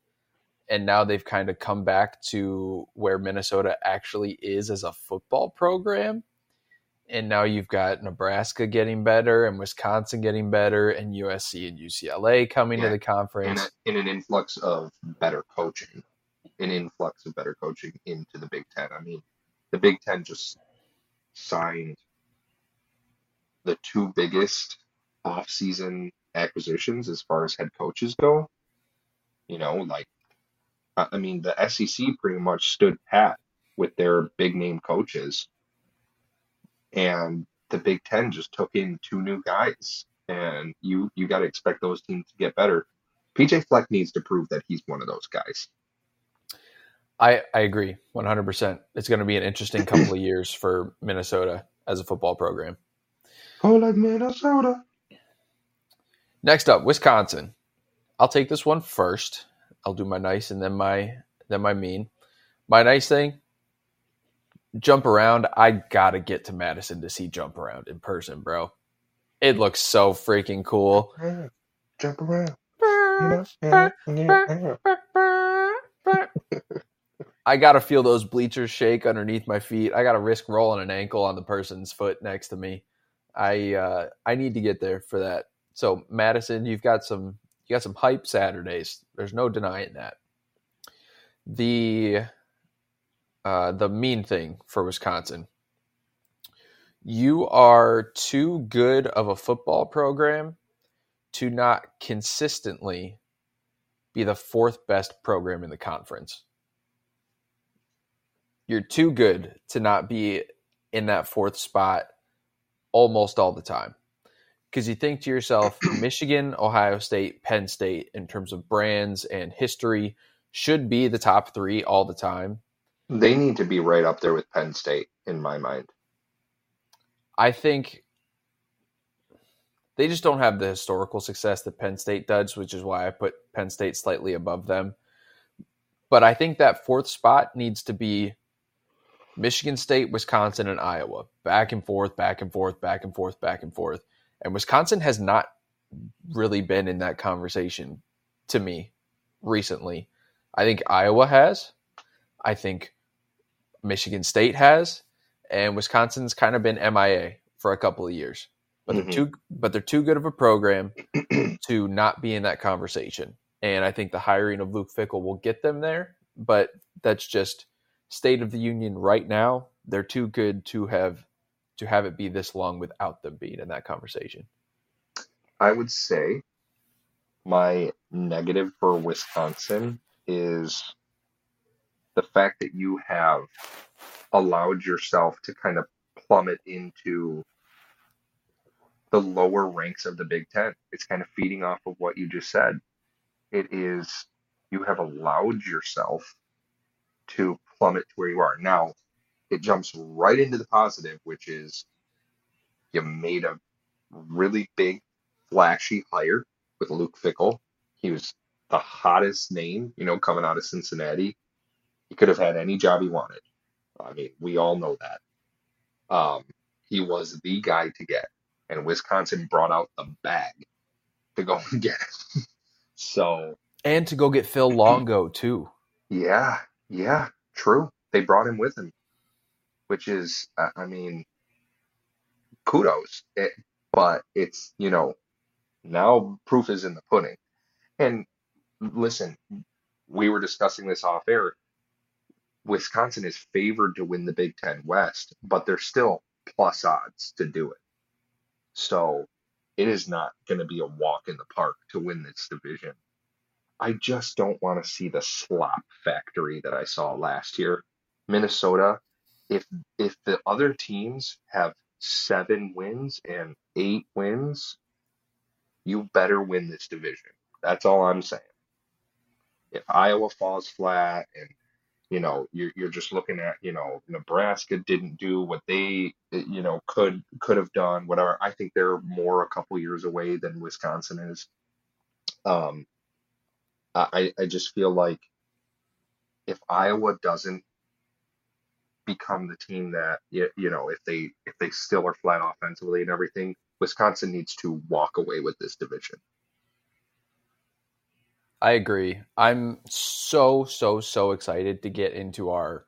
and now they've kind of come back to where Minnesota actually is as a football program. And now you've got Nebraska getting better and Wisconsin getting better and USC and UCLA coming to Yeah. the In, conference. a, in an influx of better coaching, an influx of better coaching into the Big Ten. I mean, the Big Ten just signed the two biggest off-season acquisitions as far as head coaches go. You know, like I mean, the SEC pretty much stood pat with their big name coaches, and the Big Ten just took in two new guys, and you you got to expect those teams to get better. PJ Fleck needs to prove that he's one of those guys. I, I agree 100%. It's going to be an interesting <clears throat> couple of years for Minnesota as a football program. Oh, like Minnesota. Next up, Wisconsin. I'll take this one first. I'll do my nice and then my then my mean. My nice thing, jump around. I gotta get to Madison to see jump around in person, bro. It looks so freaking cool. Jump around. I gotta feel those bleachers shake underneath my feet. I gotta risk rolling an ankle on the person's foot next to me. I uh, I need to get there for that. So Madison, you've got some you got some hype Saturdays. There's no denying that. The uh, the mean thing for Wisconsin. You are too good of a football program to not consistently be the fourth best program in the conference. You're too good to not be in that fourth spot almost all the time. Because you think to yourself, <clears throat> Michigan, Ohio State, Penn State, in terms of brands and history, should be the top three all the time. They need to be right up there with Penn State, in my mind. I think they just don't have the historical success that Penn State does, which is why I put Penn State slightly above them. But I think that fourth spot needs to be Michigan State, Wisconsin, and Iowa. Back and forth, back and forth, back and forth, back and forth. And Wisconsin has not really been in that conversation to me recently. I think Iowa has. I think Michigan State has. And Wisconsin's kind of been MIA for a couple of years. But mm-hmm. they're too but they're too good of a program to not be in that conversation. And I think the hiring of Luke Fickell will get them there, but that's just state of the union right now. They're too good to have to have it be this long without them being in that conversation. I would say my negative for Wisconsin is the fact that you have allowed yourself to kind of plummet into the lower ranks of the Big Ten. It's kind of feeding off of what you just said. It is, you have allowed yourself to plummet to where you are. Now, it jumps right into the positive, which is you made a really big, flashy hire with Luke Fickell. He was the hottest name, you know, coming out of Cincinnati. He could have had any job he wanted. I mean, we all know that. Um, he was the guy to get, and Wisconsin brought out the bag to go <laughs> and get it. so and to go get Phil Longo too. Yeah, yeah, true. They brought him with him, which is, uh, I mean, kudos. It, but it's you know now proof is in the pudding. And listen, we were discussing this off air. Wisconsin is favored to win the Big Ten West, but they're still plus odds to do it. So it is not going to be a walk in the park to win this division. I just don't want to see the slop factory that I saw last year. Minnesota, if if the other teams have seven wins and eight wins, you better win this division. That's all I'm saying. If Iowa falls flat and you know you're you're just looking at you know Nebraska didn't do what they you know could could have done whatever I think they're more a couple years away than Wisconsin is um I I just feel like if Iowa doesn't become the team that you, you know if they if they still are flat offensively and everything Wisconsin needs to walk away with this division I agree. I'm so so so excited to get into our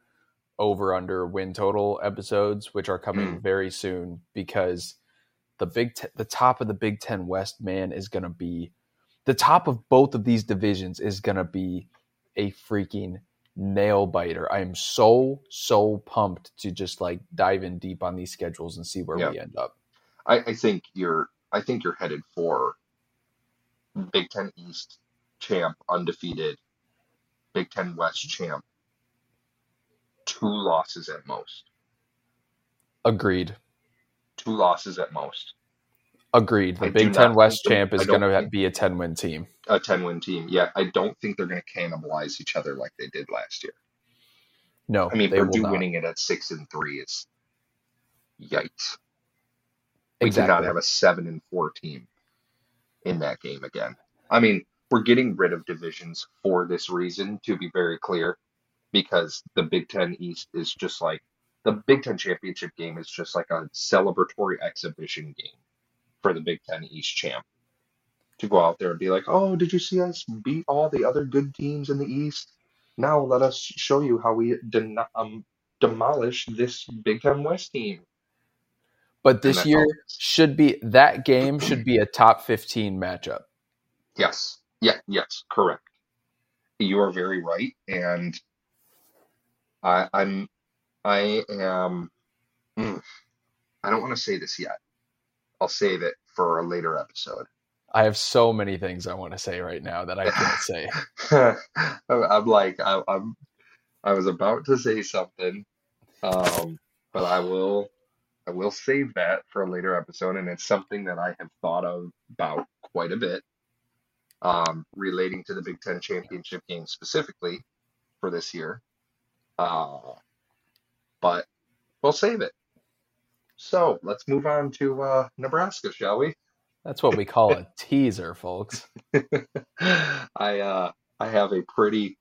over under win total episodes, which are coming mm. very soon because the big t- the top of the Big Ten West man is going to be the top of both of these divisions is going to be a freaking nail biter. I am so so pumped to just like dive in deep on these schedules and see where yeah. we end up. I, I think you're I think you're headed for Big Ten East champ, undefeated, Big Ten West champ. Two losses at most. Agreed. Two losses at most. Agreed. The I Big Ten West champ is going to be a 10 win team. A 10 win team. Yeah, I don't think they're going to cannibalize each other like they did last year. No, I mean they Purdue winning it at six and three is yikes. We exactly. cannot have a seven and four team in that game again. I mean, we're getting rid of divisions for this reason, to be very clear, because the Big Ten East is just like the Big Ten championship game is just like a celebratory exhibition game for the Big Ten East champ. To go out there and be like, oh, did you see us beat all the other good teams in the East? Now let us show you how we den- um, demolish this Big Ten West team. But this year should be that game should be a top 15 matchup. Yes. Yeah, yes, correct. You are very right, and I, I'm, I am. Mm, I don't want to say this yet. I'll save it for a later episode. I have so many things I want to say right now that I can't say. <laughs> I'm like, I, I'm, I was about to say something, um, but I will I will save that for a later episode, and it's something that I have thought of about quite a bit, um, relating to the Big Ten championship game specifically for this year. Uh, but we'll save it. So let's move on to uh, Nebraska, shall we? That's what we call a <laughs> teaser, folks. <laughs> I uh, I have a pretty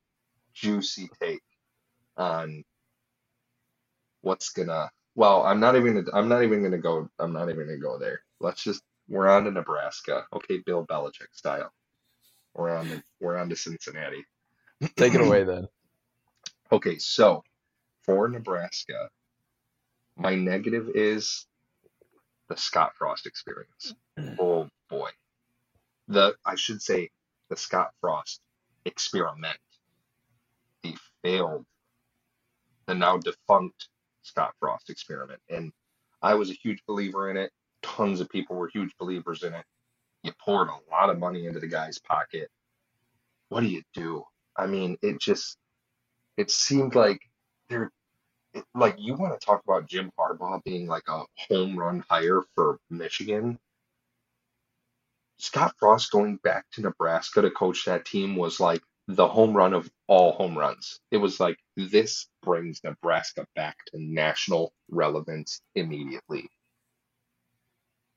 juicy take on what's gonna. Well, I'm not even. Gonna, I'm not even gonna go. I'm not even gonna go there. Let's just. We're on to Nebraska. Okay, Bill Belichick style. We're on. To, we're on to Cincinnati. Take it away <clears throat> then. Okay, so for Nebraska, my negative is the Scott Frost experience. Mm. Oh boy. The I should say the Scott Frost experiment. The failed, the now defunct Scott Frost experiment. And I was a huge believer in it. Tons of people were huge believers in it. You poured a lot of money into the guy's pocket. What do you do? I mean, it just it seemed like there like you want to talk about Jim Harbaugh being like a home run hire for Michigan. Scott Frost going back to Nebraska to coach that team was like the home run of all home runs. It was like this brings Nebraska back to national relevance immediately.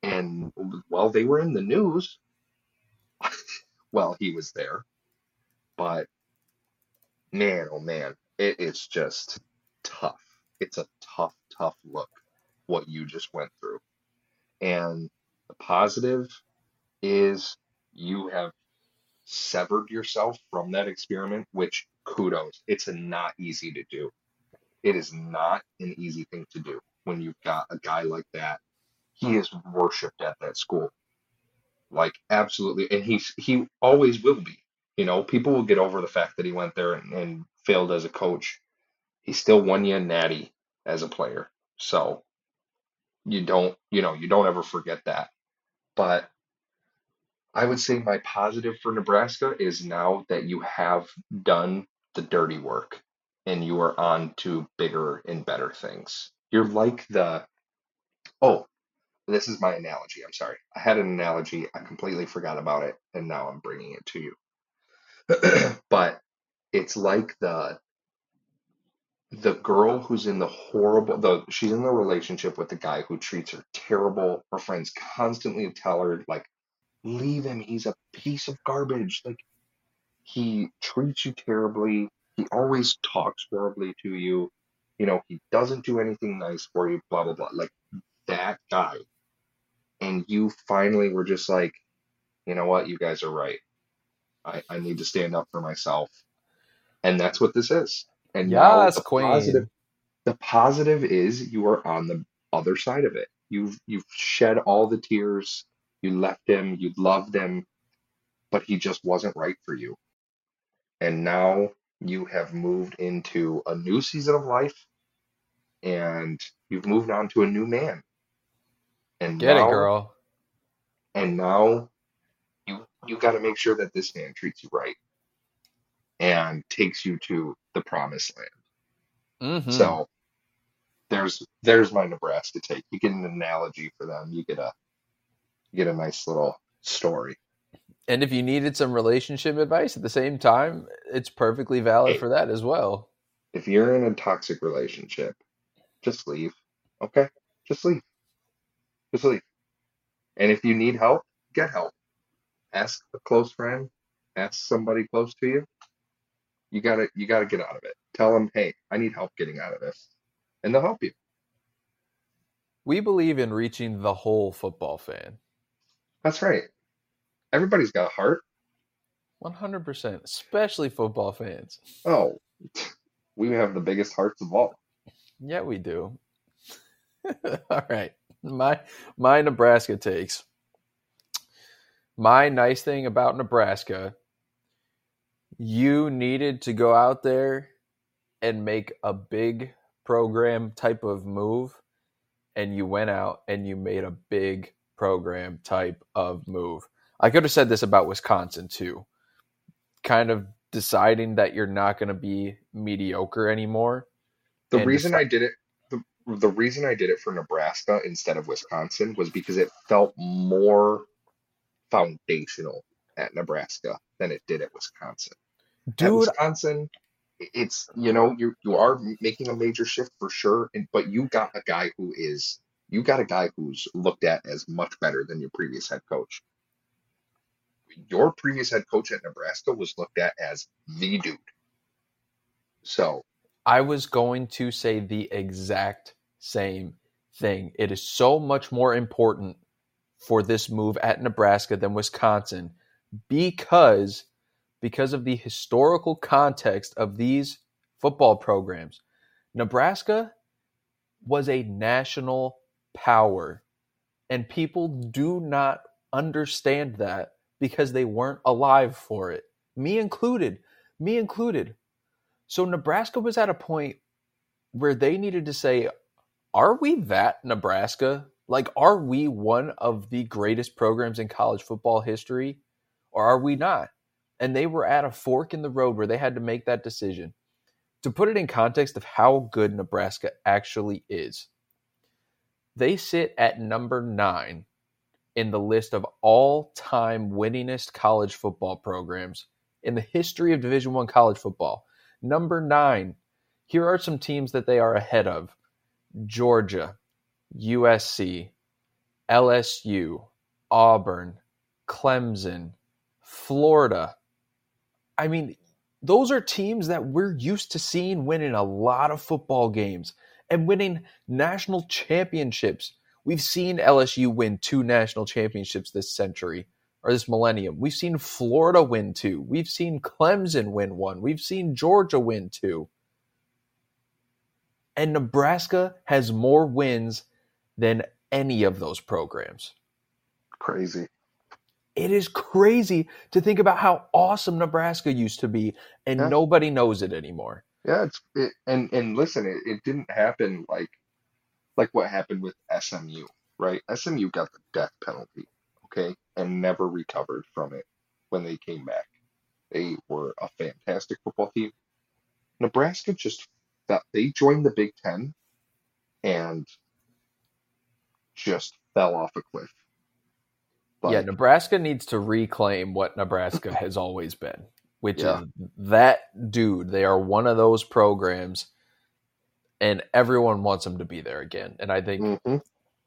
And while they were in the news. <laughs> Well, he was there. But man, oh man, it is just tough. It's a tough, tough look what you just went through. And the positive is you have severed yourself from that experiment, which kudos. It's not easy to do. It is not an easy thing to do when you've got a guy like that. He is worshipped at that school. Like absolutely and he's he always will be. You know, people will get over the fact that he went there and, and failed as a coach. He still you a natty as a player. So you don't, you know, you don't ever forget that. But I would say my positive for Nebraska is now that you have done the dirty work and you are on to bigger and better things. You're like the, oh, this is my analogy. I'm sorry. I had an analogy. I completely forgot about it. And now I'm bringing it to you. <clears throat> but it's like the the girl who's in the horrible the she's in the relationship with the guy who treats her terrible. Her friends constantly tell her like leave him. He's a piece of garbage. Like he treats you terribly. He always talks horribly to you. You know he doesn't do anything nice for you blah blah blah. Like that guy. And you finally were just like you know what? You guys are right. I, I need to stand up for myself. And that's what this is and Yes, the queen. positive the positive is you are on the other side of it. You've you've shed all the tears. You left him. You loved him but he just wasn't right for you. And now you have moved into a new season of life. And you've moved on to a new man. And Get now it, girl. and now you you got to make sure that this man treats you right and takes you to the promised land. Hmm so there's there's my nebraska take. You get an analogy for them you get a you get a nice little story. And if you needed some relationship advice at the same time, it's perfectly valid Hey. for that as well. if you're in a toxic relationship just leave okay? Just leave. Just leave. And if you need help get help. Ask a close friend. Ask somebody close to you you gotta you gotta get out of it tell them hey i need help getting out of this and they'll help you We believe in reaching the whole football fan. that's right everybody's got a heart 100%, especially football fans. oh we have the biggest hearts of all Yeah, we do. <laughs> All right. My my Nebraska takes. My nice thing about Nebraska, you needed to go out there and make a big program type of move and you went out and you made a big program type of move. I could have said this about Wisconsin too. Kind of deciding that you're not going to be mediocre anymore the reason deci- i did it the, the reason I did it for Nebraska instead of Wisconsin was because it felt more foundational at Nebraska than it did at Wisconsin. At Dude, Wisconsin, it's you know you you are making a major shift for sure, and but you got a guy who is you got a guy who's looked at as much better than your previous head coach. Your previous head coach at Nebraska was looked at as the dude. So I was going to say the exact same thing. It is so much more important for this move at Nebraska than Wisconsin because because of the historical context of these football programs. Nebraska was a national power and people do not understand that because they weren't alive for it. Me included. Me included. So Nebraska was at a point where they needed to say, are we that Nebraska? Like, are we one of the greatest programs in college football history or are we not? And they were at a fork in the road where they had to make that decision. To put it in context of how good Nebraska actually is, they sit at number nine in the list of all-time winningest college football programs in the history of Division One college football. Number nine. Here are some teams that they are ahead of: Georgia, USC, LSU, Auburn, Clemson, Florida. I mean, those are teams that we're used to seeing winning a lot of football games and winning national championships. We've seen LSU win two national championships this century or this millennium. We've seen Florida win two. We've seen Clemson win one. We've seen Georgia win two. And Nebraska has more wins than any of those programs. crazy. It is crazy to think about how awesome Nebraska used to be, and Yeah. nobody knows it anymore. Yeah, it's it, and and listen, it, it didn't happen like like what happened with SMU, right? SMU got the death penalty, okay, and never recovered from it when they came back. They were a fantastic football team. Nebraska just that they joined the Big Ten and just fell off a cliff. Yeah, Nebraska needs to reclaim what Nebraska <laughs> has always been, which Yeah. is that dude. They are one of those programs, and everyone wants them to be there again. And I think mhm,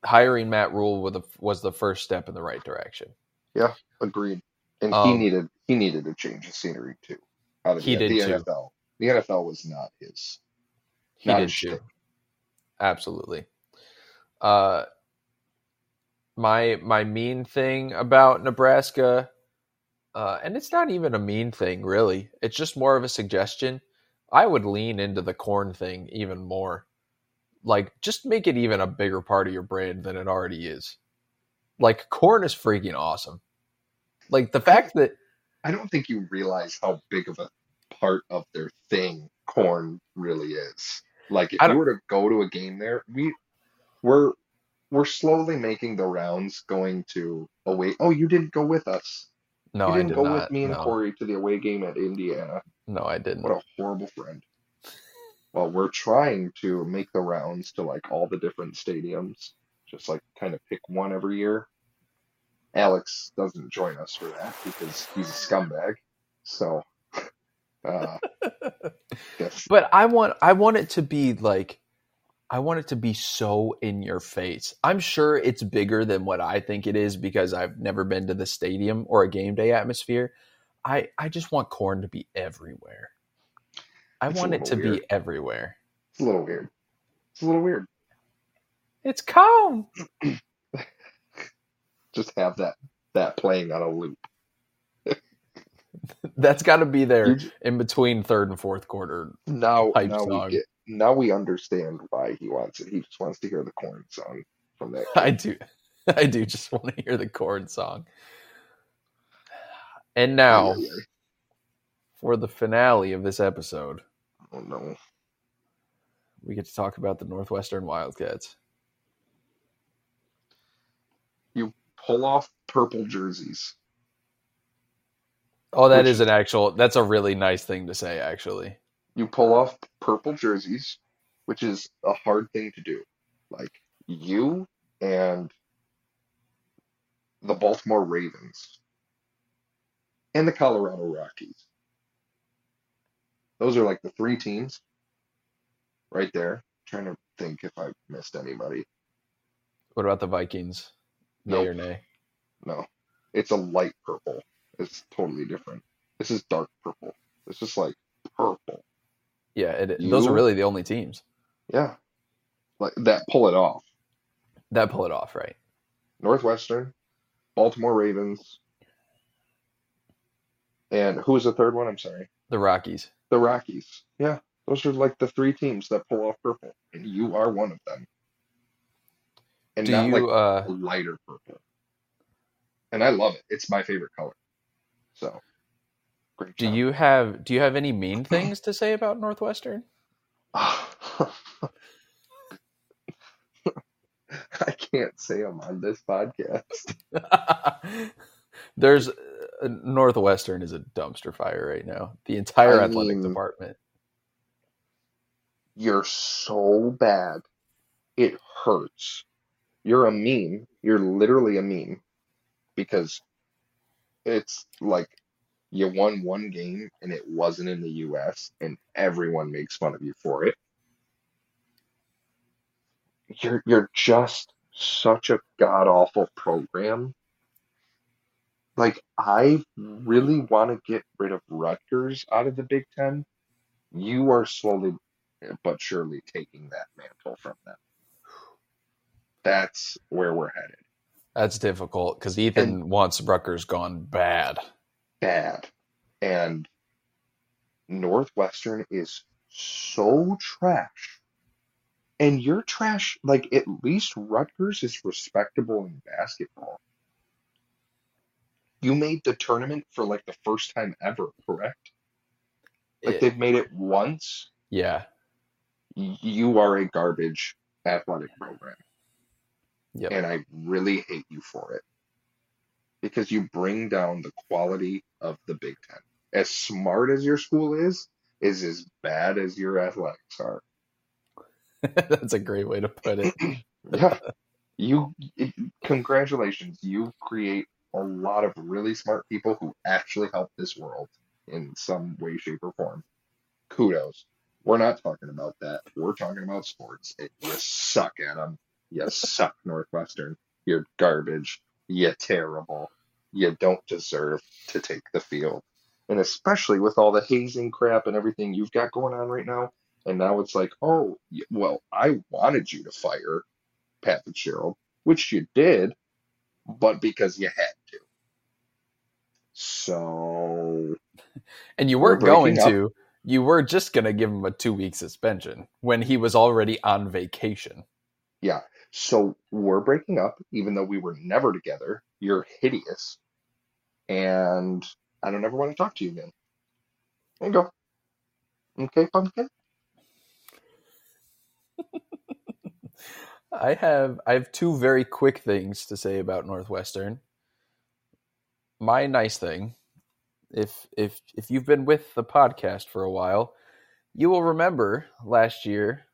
hiring Matt Rhule was the, was the first step in the right direction. Yeah, agreed. And he Um, needed he needed a change of scenery too. Out of He the, did the too. NFL. The NFL was not his. He Not did his too. Absolutely. Uh, my my mean thing about Nebraska, uh, and it's not even a mean thing really. It's just more of a suggestion. I would lean into the corn thing even more. Like, just make it even a bigger part of your brand than it already is. Like, corn is freaking awesome. Like the fact that I don't think you realize how big of a part of their thing corn really is. Like if you were to go to a game there, we we're we're slowly making the rounds going to away. Oh, you didn't go with us. no, you didn't did go not. with me and no, Corey to the away game at Indiana. no, I didn't. What a horrible friend. Well, we're trying to make the rounds to like all the different stadiums, just like kind of pick one every year. Alex doesn't join us for that because he's a scumbag. So, <laughs> uh, <laughs> yes, but I want I want it to be like I want it to be so in your face. I'm sure it's bigger than what I think it is because I've never been to the stadium or a game day atmosphere. I I just want corn to be everywhere. I It's want it to little be everywhere. it's a little weird. It's a little weird. It's corn. <clears throat> Just have that that playing on a loop. <laughs> That's got to be there in between third and fourth quarter. now, now song. we get now we understand why he wants it. He just wants to hear the corn song from that. <laughs> I do <laughs> I do just want to hear the corn song. And now for the finale of this episode. Oh no. we get to talk about the Northwestern Wildcats. You pull off purple jerseys. Oh, that Which- is an actual. That's a really nice thing to say, actually. You pull off purple jerseys which is a hard thing to do. Like you and the Baltimore Ravens and the Colorado Rockies. Those are like the three teams right there. trying to think if I missed anybody. What about the Vikings? Nay Nope. or nay? No, it's a light purple. It's totally different. This is dark purple. This is like purple. Yeah, it, those are really the only teams Yeah, like that. Pull it off. that pull it off, right? Northwestern, Baltimore Ravens, and who was the third one? I'm sorry. The Rockies. The Rockies. Yeah, those are like the three teams that pull off purple, and you are one of them. And Do not you like uh lighter purple. And I love it. It's my favorite color. So, great do you have do you have any mean things to say about Northwestern? <laughs> I can't say them on this podcast. <laughs> There's uh, Northwestern is a dumpster fire right now. The entire I athletic mean- department. You're so bad. It hurts. You're a meme. You're literally a meme because it's like you won one game and it wasn't in the US and everyone makes fun of you for it. You're you're just such a god awful program. Like I really want to get rid of Rutgers out of the Big Ten. You are slowly but surely taking that mantle from them. That's where we're headed. That's difficult because Ethan wants Rutgers gone bad. Bad. And Northwestern is so trash. And you're trash, like at least Rutgers is respectable in basketball. You made the tournament for like the first time ever, correct? Like It- they've made it once. yeah. You are a garbage athletic program. Yep. and I really hate you for it because you bring down the quality of the Big Ten. As smart as your school is, is as bad as your athletics are. <laughs> That's a great way to put it. <clears throat> Yeah, you. It, congratulations, you create a lot of really smart people who actually help this world in some way, shape, or form. Kudos. We're not talking about that. We're talking about sports. You suck at them. You suck, Northwestern. You're garbage. You're terrible. You don't deserve to take the field. And especially with all the hazing crap and everything you've got going on right now. And now it's like, oh, well, I wanted you to fire Pat Fitzgerald, which you did, but because you had to. So, <laughs> And you We're weren't going up. to. You were just going to give him a two week suspension when he was already on vacation. yeah. So we're breaking up, even though we were never together. You're hideous. And I don't ever want to talk to you again. There you go. Okay, pumpkin? <laughs> I have I have two very quick things to say about Northwestern. My nice thing, if if if you've been with the podcast for a while, you will remember last year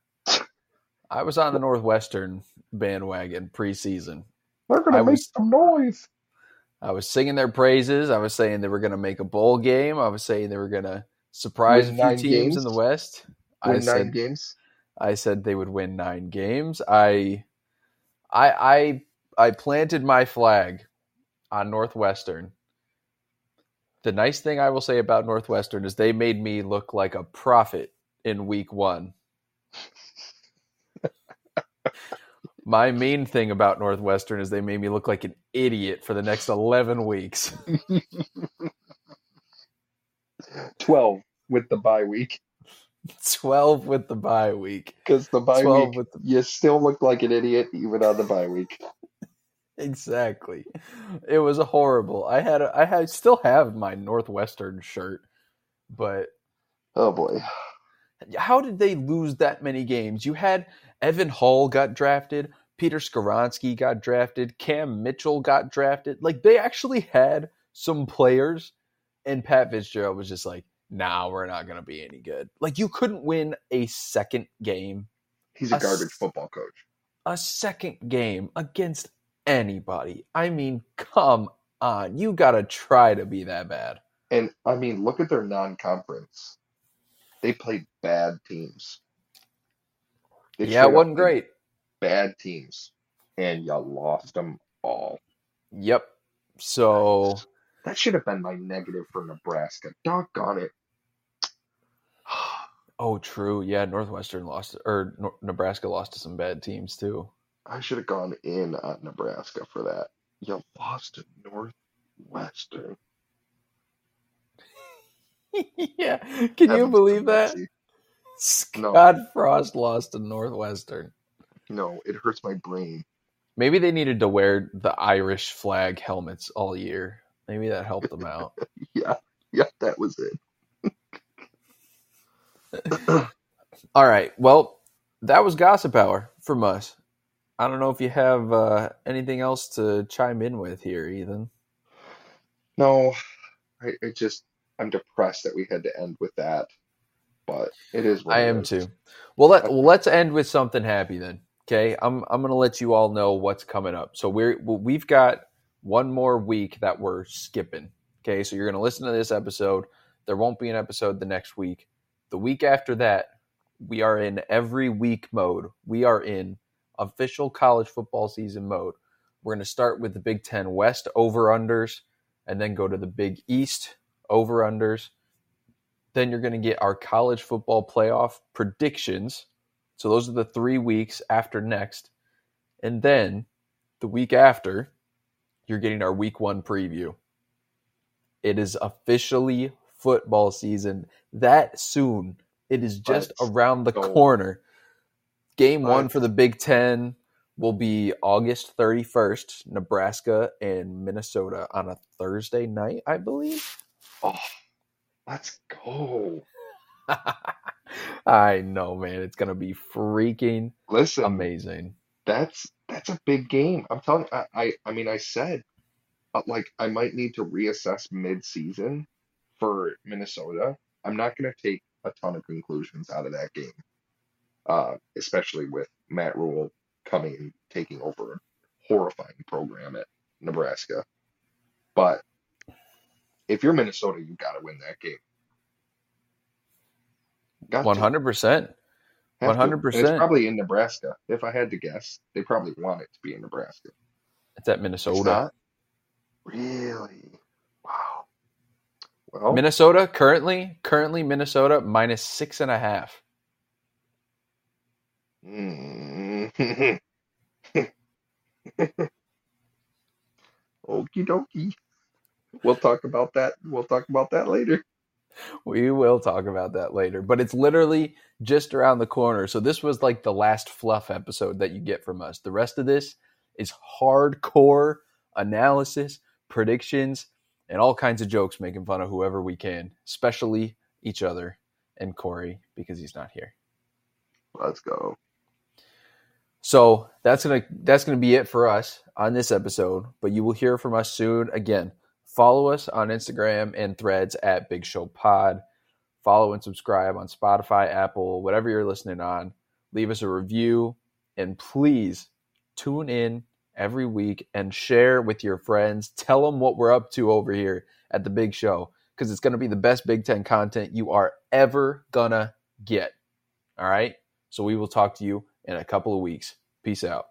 I was on the Northwestern bandwagon preseason. They're going I to make was- some noise. I was singing their praises. I was saying they were going to make a bowl game. I was saying they were going to surprise Win a few teams games? in the West. I Win nine said games. I said they would win nine games. I, I, I, I planted my flag on Northwestern. The nice thing I will say about Northwestern is they made me look like a prophet in week one. My main thing about Northwestern is they made me look like an idiot for the next 11 weeks. <laughs> 12 with the bye week. 12 with the bye week. Because the bye week, with the you still look like an idiot even on the bye week. <laughs> Exactly. It was horrible. I had a, I had still have my Northwestern shirt, but Oh boy. how did they lose that many games? You had Evan Hull got drafted, Peter Skoronski got drafted, Cam Mitchell got drafted. Like they actually had some players, and Pat Fitzgerald was just like, "Nah, we're not gonna be any good." Like you couldn't win a second game He's a, A garbage s- football coach. a second game against anybody. I mean, come on. You got to try to be that bad. And I mean, look at their non-conference. They played bad teams. They yeah, it wasn't played great. Bad teams, and you lost them all. Yep. So, That should have been my negative for Nebraska. Doggone it. <sighs> oh, true. Yeah, Northwestern lost, or Nor- Nebraska lost to some bad teams too. I should have gone in on Nebraska for that. You lost to Northwestern. <laughs> yeah. Can you believe that? Scott Frost lost to Northwestern. No, it hurts my brain. Maybe they needed to wear the Irish flag helmets all year. Maybe that helped them out. <laughs> Yeah, yeah, that was it. <coughs> All right. Well, that was gossip hour from us. I don't know if you have uh, anything else to chime in with here, Ethan. No, I, I just I'm depressed that we had to end with that, but it is I am is. too. Well, let well, let's end with something happy then. Okay, I'm I'm gonna let you all know what's coming up. So we're we've got one more week that we're skipping. Okay, so you're gonna listen to this episode. There won't be an episode the next week. The week after that, we are in every week mode. We are in official college football season mode. We're gonna start with the Big Ten West over unders, and then go to the Big East over unders. Then you're going to get our college football playoff predictions. So those are the three weeks after next. And then the week after, you're getting our week one preview. It is officially football season that soon. It is just Let's around the go. corner. Game one for the Big Ten will be August 31st, Nebraska and Minnesota on a Thursday night, I believe. Oh, let's go. <laughs> I know, man. It's gonna be freaking Listen, amazing. that's that's a big game. I'm telling I I, I mean I said uh, like I might need to reassess mid-season for Minnesota. I'm not going to take a ton of conclusions out of that game. Uh, especially with Matt Rhule coming and taking over a horrifying program at Nebraska. But if you're Minnesota, you got to win that game. One hundred percent. To. And 100%. It's probably in Nebraska. If I had to guess, they probably want it to be in Nebraska. It's at It's Minnesota. not? Really? Wow. Well, Minnesota currently, currently Minnesota minus six and a half. mm, <laughs> okie dokie. We'll talk about that. We'll talk about that later. We will talk about that later, but it's literally just around the corner. So this was like the last fluff episode that you get from us. The rest of this is hardcore analysis, predictions, and all kinds of jokes making fun of whoever we can, especially each other and Corey because he's not here. Let's go. So that's gonna that's gonna be it for us on this episode. But you will hear from us soon. Again, follow us on Instagram and Threads at Big Show Pod. Follow and subscribe on Spotify, Apple, whatever you're listening on. Leave us a review and please tune in every week and share with your friends. Tell them what we're up to over here at the Big Show because it's going to be the best Big Ten content you are ever gonna get. All right. So we will talk to you in a couple of weeks. Peace out.